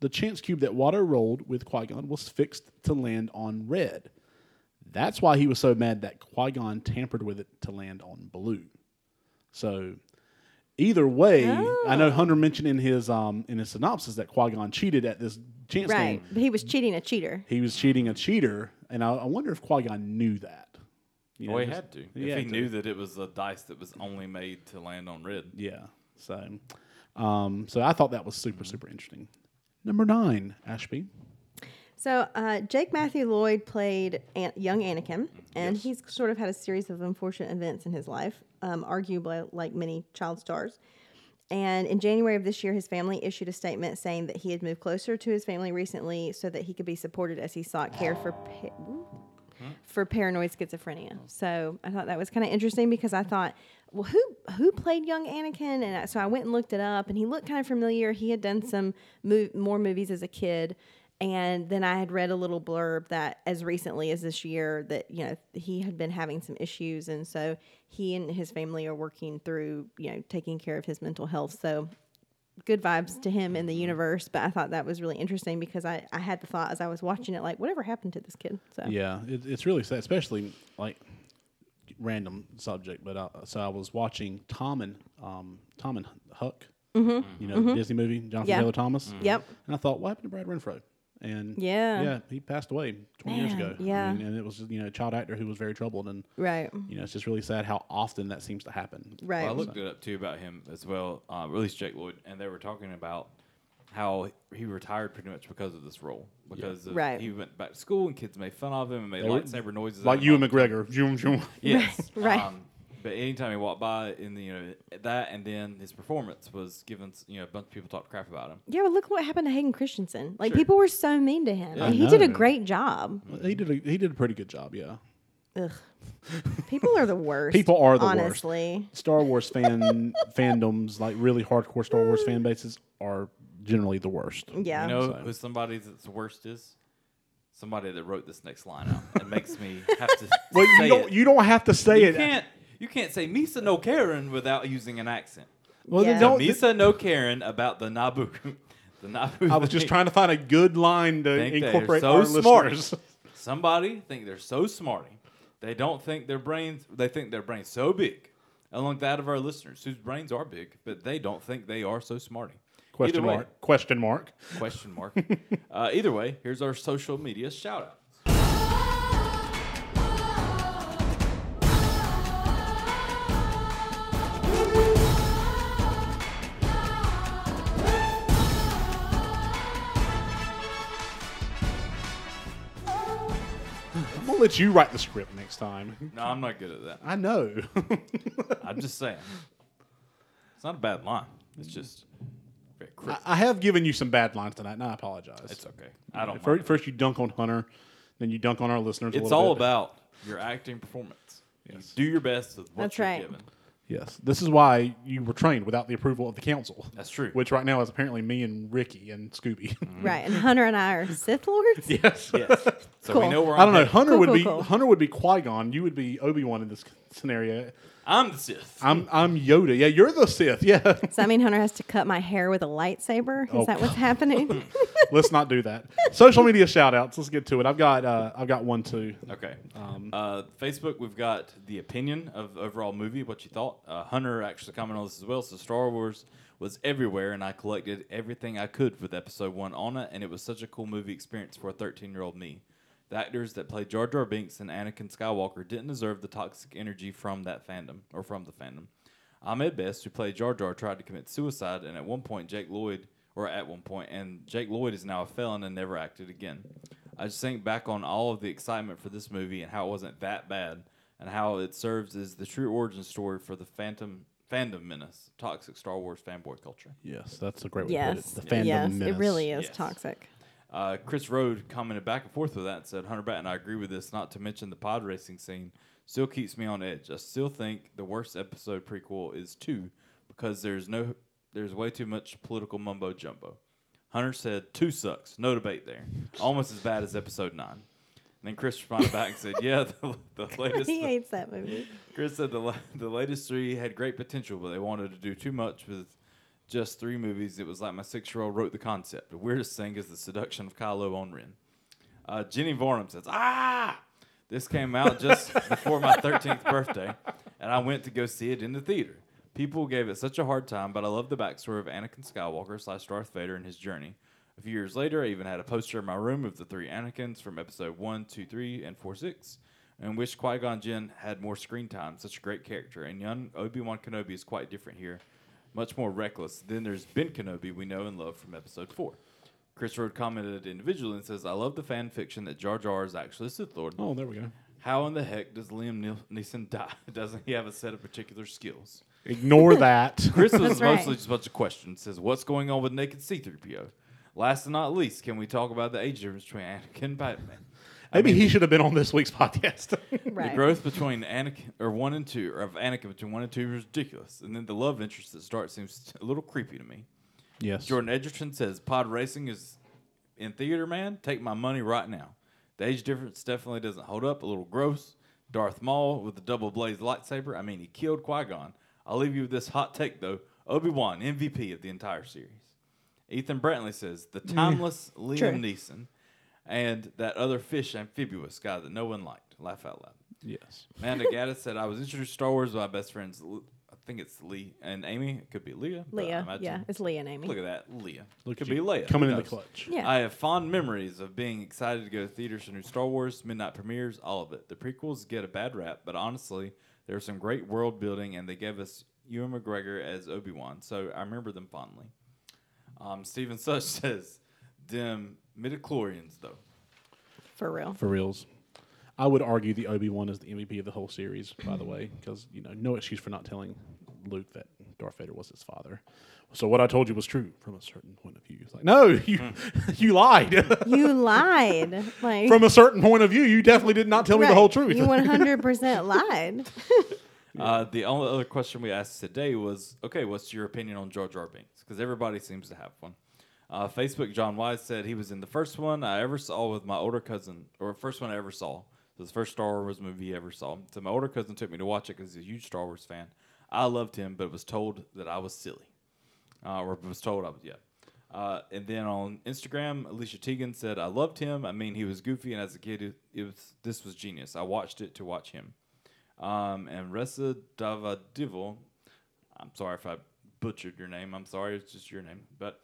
the chance cube that Watto rolled with Qui Gon was fixed to land on red. That's why he was so mad that Qui Gon tampered with it to land on blue. So, either way, I know Hunter mentioned in his um, in his synopsis that Qui Gon cheated at this chance right, game. but he was cheating a cheater. He was cheating a cheater, and I, I wonder if Qui Gon knew that. You Well, he had to. he if had he to. knew that it was a dice that was only made to land on red. Yeah. So, um, so I thought that was super super interesting. Number nine, Ashby. So uh, Jake Matthew Lloyd played An- young Anakin, and he's sort of had a series of unfortunate events in his life, um, arguably like many child stars. And in January of this year, his family issued a statement saying that he had moved closer to his family recently so that he could be supported as he sought care for pa- for paranoid schizophrenia. So I thought that was kind of interesting because I thought, well, who who played young Anakin? And I, so I went and looked it up, and he looked kind of familiar. He had done some mo- more movies as a kid, and then I had read a little blurb that as recently as this year that you know he had been having some issues, and so he and his family are working through you know taking care of his mental health. So good vibes to him in the universe. But I thought that was really interesting because I, I had the thought as I was watching it, like, whatever happened to this kid? So Yeah, it, it's really sad, especially like random subject. But uh, so I was watching Tom and um, Tom and Huck, you know, Disney movie, Jonathan Mm-hmm. Yeah. Taylor Thomas. Yep. And I thought, what happened to Brad Renfro? And Yeah. yeah, he passed away 20 years Man, ago. I yeah. mean, and it was you know a child actor who was very troubled, and right, you know it's just really sad how often that seems to happen. right. Well, I looked it up too about him as well. Uh, at least Jake Lloyd, and they were talking about how he retired pretty much because of this role. Because of- Right. he went back to school and kids made fun of him and made They were- lightsaber noises. Like you and the time. McGregor, zoom, zoom. Yes, Right. Um, but anytime he walked by, in the you know that, and then his performance was given. You know, a bunch of people talked crap about him. yeah, but look what happened to Hayden Christensen. Like Sure. people were so mean to him. Yeah. and he did a great job. He did a, he did a pretty good job. Yeah. Ugh. People are the worst. People are the worst. honestly. Star Wars fan fandoms, like really hardcore Star Wars fan bases, are generally the worst. Yeah. You know So- who somebody that's the worst is? Somebody that wrote this next line out. It makes me have to Well, say you don't it. you don't have to say You it. can't you can't say Misa no Karen without using an accent. Well, then Yeah. don't. Misa no Karen about the Naboo. The Naboo. I was just thing. trying to find a good line to Think incorporate so our smart. listeners. Somebody think they're so smarty. They don't think their brains. They think their brains so big, along that of our listeners, whose brains are big, but they don't think they are so smarty. Question way- mark. Question mark. Question mark. uh, either way, here's our social media shout outs. Let you write the script next time. No, I'm not good at that. I know. I'm just saying. It's not a bad line. It's just very I. I have given you some bad lines tonight, and I apologize. It's okay. I don't. First, mind. first you dunk on Hunter, then you dunk on our listeners. a It's little all bit. about your acting performance. Yes. You do your best with what That's you're right. given. Yes, this is why you were trained without the approval of the council. That's true. Which right now is apparently me and Ricky and Scooby. Mm-hmm. Right. And Hunter and I are Sith Lords. yes. Yes. So we Cool. know where I don't know. I'm Hunter Cool, would cool, be cool. Hunter would be Qui Gon. You would be Obi Wan in this scenario. I'm the Sith. I'm I'm Yoda. Yeah, you're the Sith. Yeah. Does that mean Hunter has to cut my hair with a lightsaber? Is Oh, that what's happening? let's not do that. Social media shout outs. Let's get to it. I've got uh, I've got one too. Okay. Um, uh, Facebook, we've got the opinion of overall movie, what you thought. Uh, Hunter actually commented on this as well. So Star Wars was everywhere, and I collected everything I could with Episode One on it, and it was such a cool movie experience for a 13 year old me. The actors that played Jar Jar Binks and Anakin Skywalker didn't deserve the toxic energy from that fandom or from the fandom. Ahmed Best, who played Jar Jar, tried to commit suicide, and at one point, Jake Lloyd, or at one point, and Jake Lloyd is now a felon and never acted again. I just think back on all of the excitement for this movie and how it wasn't that bad, and how it serves as the true origin story for the Phantom fandom menace, toxic Star Wars fanboy culture. yes, that's a great way yes. to put it. The fandom yes, menace. it really is Yes. toxic. Uh, Chris Rode commented back and forth with that and said, Hunter Bat and I agree with this, not to mention the pod racing scene still keeps me on edge. I still think the worst episode prequel is two because there's no there's way too much political mumbo jumbo. Hunter said two sucks, no debate there. Almost as bad as episode nine. And then Chris responded back and said, Yeah, the, the latest he hates that movie. Chris said the the latest three had great potential, but they wanted to do too much with just three movies. It was like my six year old wrote the concept. The weirdest thing is the seduction of Kylo on Ren. Uh, Jenny Varnum says, "Ah, this came out just before my 13th birthday, and I went to go see it in the theater. People gave it such a hard time, but I love the backstory of Anakin Skywalker slash Darth Vader and his journey. A few years later, I even had a poster in my room of the three Anakins from Episode one, two, three, and four, six and wish Qui Gon Jinn had more screen time. Such a great character. And young Obi Wan Kenobi is quite different here, much more reckless. Then there's Ben Kenobi, we know and love from Episode 4. Chris Rode commented individually and says, I love the fan fiction that Jar Jar is actually a Sith Lord. Oh, there we go. How in the heck does Liam Neil- Neeson die? Doesn't he have a set of particular skills? Ignore that. Chris was That's right. mostly just a bunch of questions. Says, What's going on with Naked C3PO? Last and not least, can we talk about the age difference between Anakin and Batman? I Maybe mean, he should have been on this week's podcast. Right. The growth between Anakin or one and two, or of Anakin between one and two is ridiculous. And then the love interest that starts seems a little creepy to me. yes. Jordan Edgerton says pod racing is in theater, man. Take my money right now. The age difference definitely doesn't hold up. A little gross. Darth Maul with the double blazed lightsaber. I mean, he killed Qui Gon. I'll leave you with this hot take though. Obi Wan MVP of the entire series. Ethan Brantley says the timeless Liam True. Neeson, and that other fish amphibious guy that no one liked. Laugh out loud. Yes. Amanda Gaddis said, I was introduced to Star Wars by my best friends. I think it's Lee and Amy. It could be Leah. Leah. Yeah, it's Leah and Amy. Look at that. Leah. Look could at be you Leia. coming in the clutch. Yeah. I have fond memories of being excited to go to theaters for new Star Wars, midnight premieres, all of it. The prequels get a bad rap, but honestly, there was some great world building, and they gave us Ewan McGregor as Obi Wan, so I remember them fondly. Um, Stephen Such says, "Them midichlorians, though." For real. For reals. I would argue the Obi Wan is the MVP of the whole series, by the way, because you know no excuse for not telling Luke that Darth Vader was his father. So what I told you was true from a certain point of view. It's like, no, you you lied. You lied. Like from a certain point of view, you definitely did not tell me the whole truth. You 100% lied. Uh, the only other question we asked today was, okay, what's your opinion on Jar Jar Binks? Because everybody seems to have one. Uh, Facebook John Wise said he was in the first one I ever saw with my older cousin, or first one I ever saw. It was the first Star Wars movie he ever saw. So my older cousin took me to watch it because he's a huge Star Wars fan. I loved him, but was told that I was silly, uh, or was told I was yeah. Uh, and then on Instagram, Alicia Tegan said, "I loved him. I mean, he was goofy, and as a kid, it, it was this was genius. I watched it to watch him." Um, and Ressa Davadival, I'm sorry if I butchered your name. I'm sorry, it's just your name. But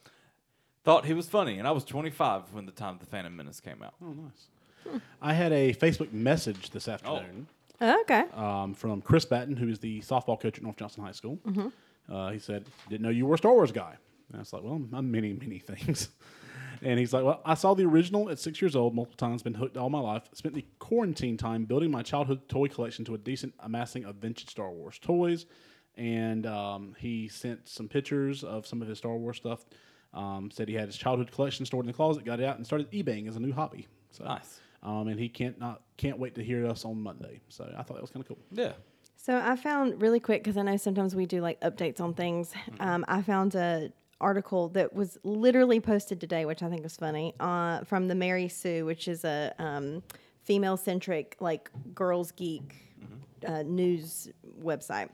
thought he was funny, and I was 25 when the time the Phantom Menace came out. oh, nice. I had a Facebook message this afternoon. okay. um, from Chris Batten, who is the softball coach at North Johnson High School. Uh, he said, "Didn't know you were a Star Wars guy." And I was like, "Well, I'm many, many things." and he's like, "Well, I saw the original at six years old multiple times. Been hooked all my life. Spent the quarantine time building my childhood toy collection to a decent amassing of vintage Star Wars toys." And um, he sent some pictures of some of his Star Wars stuff. Um, said he had his childhood collection stored in the closet, got it out, and started eBaying as a new hobby. So Nice. Um, and he can't not can't wait to hear us on Monday. So I thought that was kind of cool. Yeah. So I found really quick because I know sometimes we do like updates on things. Um, I found a article that was literally posted today, which I think was funny, uh, from the Mary Sue, which is a um, female centric like girls geek uh, news website.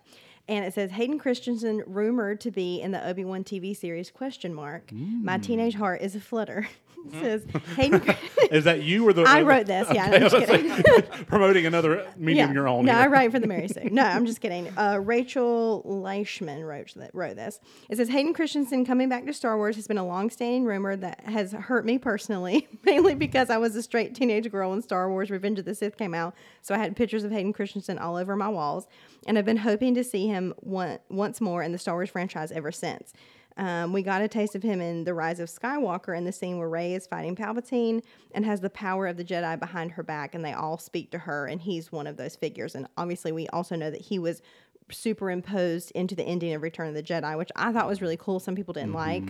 And it says Hayden Christensen rumored to be in the Obi Wan TV series? Question mark. My hmm. teenage heart is a flutter. it says Hayden. Is that you or the? I wrote this. Yeah, Okay, I'm just kidding. promoting another medium you're on. No, here. I write for the Mary Sue. No, I'm just kidding. Uh, Rachel Leishman wrote that wrote this. It says Hayden Christensen coming back to Star Wars has been a long-standing rumor that has hurt me personally, mainly because I was a straight teenage girl when Star Wars: Revenge of the Sith came out, so I had pictures of Hayden Christensen all over my walls, and I've been hoping to see him one, once more in the Star Wars franchise ever since. Um, we got a taste of him in The Rise of Skywalker in the scene where Rey is fighting Palpatine and has the power of the Jedi behind her back, and they all speak to her, and he's one of those figures. And obviously, we also know that he was superimposed into the ending of Return of the Jedi, which I thought was really cool. Some people didn't like,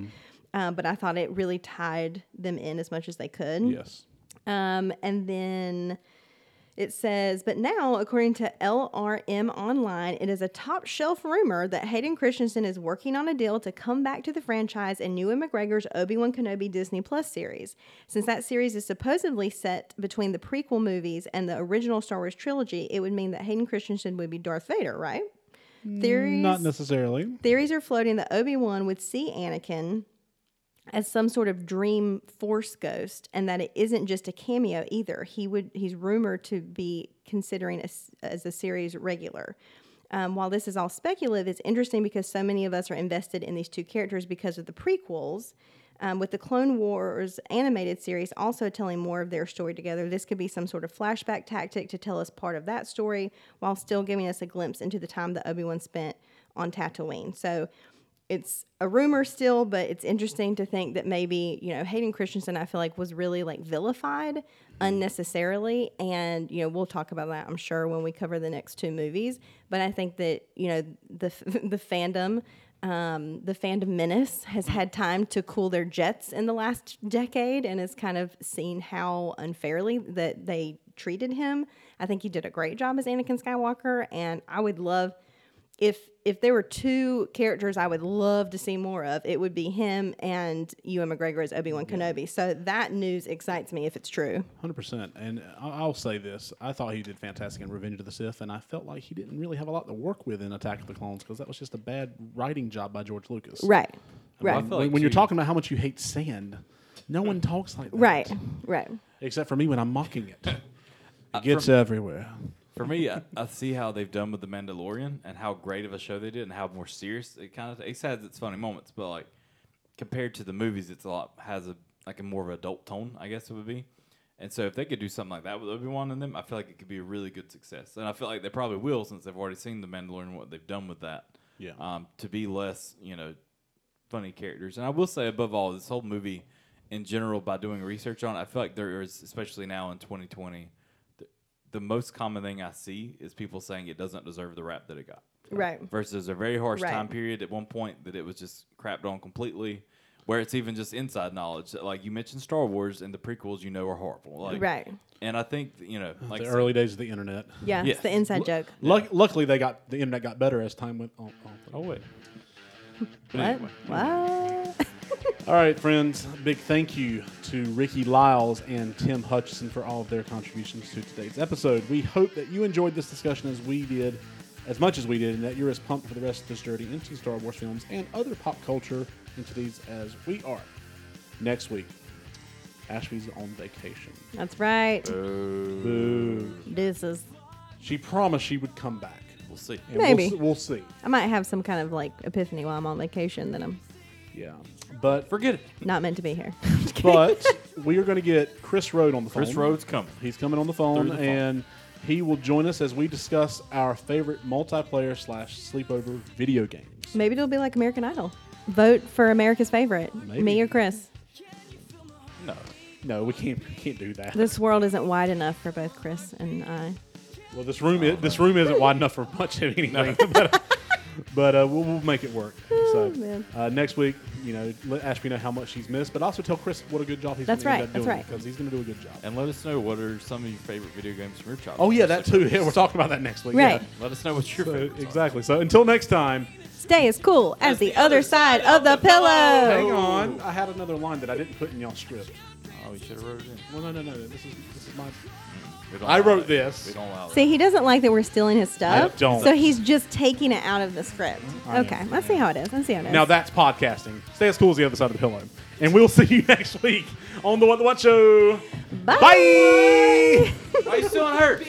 um, but I thought it really tied them in as much as they could. Yes. Um, and then it says, but now, according to LRM Online, it is a top shelf rumor that Hayden Christensen is working on a deal to come back to the franchise in Ewan McGregor's Obi Wan Kenobi Disney Plus series. Since that series is supposedly set between the prequel movies and the original Star Wars trilogy, it would mean that Hayden Christensen would be Darth Vader, right? Mm, theories Not necessarily. theories are floating that Obi Wan would see Anakin as some sort of dream force ghost, and that it isn't just a cameo either. He would he's rumored to be considering as, as a series regular. Um, while this is all speculative, it's interesting because so many of us are invested in these two characters because of the prequels. Um, with the Clone Wars animated series also telling more of their story together, this could be some sort of flashback tactic to tell us part of that story while still giving us a glimpse into the time that Obi Wan spent on Tatooine. So it's a rumor still, but it's interesting to think that maybe, you know, Hayden Christensen, I feel like, was really like vilified unnecessarily. And, you know, we'll talk about that, I'm sure, when we cover the next two movies. But I think that, you know, the, the fandom, um, the fandom menace has had time to cool their jets in the last decade and has kind of seen how unfairly that they treated him. I think he did a great job as Anakin Skywalker. And I would love if if there were two characters I would love to see more of, it would be him and Ewan McGregor as Obi Wan Kenobi. So that news excites me if it's true. Hundred percent, and I- I'll say this: I thought he did fantastic in Revenge of the Sith, and I felt like he didn't really have a lot to work with in Attack of the Clones because that was just a bad writing job by George Lucas. Right. I mean, Right. when, like when you're talking about how much you hate sand, no one talks like that. Right. Right. Except for me when I'm mocking it. Uh, It gets from- everywhere. For me, I, I see how they've done with the Mandalorian and how great of a show they did, and how more serious it kind of. It has its funny moments, but like compared to the movies, it's a lot has a like a more of an adult tone, I guess it would be. And so if they could do something like that with Obi Wan and them, I feel like it could be a really good success. And I feel like they probably will since they've already seen the Mandalorian and what they've done with that. Yeah. Um, to be less, you know, funny characters. And I will say, above all, this whole movie in general, by doing research on it, I feel like there is, especially now in 2020, the, the most common thing I see is people saying it doesn't deserve the rap that it got. Right. Versus a very harsh Right. time period at one point that it was just crapped on completely, where it's even just inside knowledge. that, Like you mentioned Star Wars and the prequels, you know, are horrible. Like, Right. And I think, you know, like the I early days of the internet. Yeah. Yes. It's the inside joke. Luck, luckily, they got the internet got better as time went on. Oh, wait. What? anyway. What? All right, friends. Big thank you to Ricky Lyles and Tim Hutchison for all of their contributions to today's episode. We hope that you enjoyed this discussion as we did, as much as we did, and that you're as pumped for the rest of this journey into Star Wars films and other pop culture entities as we are. Next week, Ashby's on vacation. That's right. Boo. Deuces. She promised she would come back. We'll see. And Maybe. We'll, we'll see. I might have some kind of like epiphany while I'm on vacation that I'm Yeah. But Forget it. not meant to be here. but we are going to get Chris Rode on the phone. Chris Rhodes coming. He's coming on the phone, Through the phone. and he will join us as we discuss our favorite multiplayer slash sleepover video games. Maybe it'll be like American Idol. Vote for America's favorite. Maybe. Me or Chris. No. No, we can't we can't do that. This world isn't wide enough for both Chris and I. well, this room i this room isn't wide enough for much of anything, but, but uh, we'll, we'll make it work. So man. uh, next week, you know, let Ashby know how much she's missed, but also tell Chris what a good job he's That's going to right, end up that's doing right. because he's going to do a good job. And let us know what are some of your favorite video games from your childhood. Oh yeah, that too. Yeah, we're talking about that next week. Right. Yeah. Let us know what your So, favorites are. exactly. So until next time. Stay as cool as the other side of the pillow. Hang on, I had another line that I didn't put in y'all script. Oh, you should have wrote it in. Well, no, no, no. This is this is my We don't I wrote that. this. We don't allow that. See, he doesn't like that we're stealing his stuff. don't. So he's just taking it out of the script. Mm-hmm. I okay, let's see how it is. Let's see how it is. Now that's podcasting. Stay as cool as the other side of the pillow. And we'll see you next week on the What the What Show. Bye. Bye. Why are you still on her?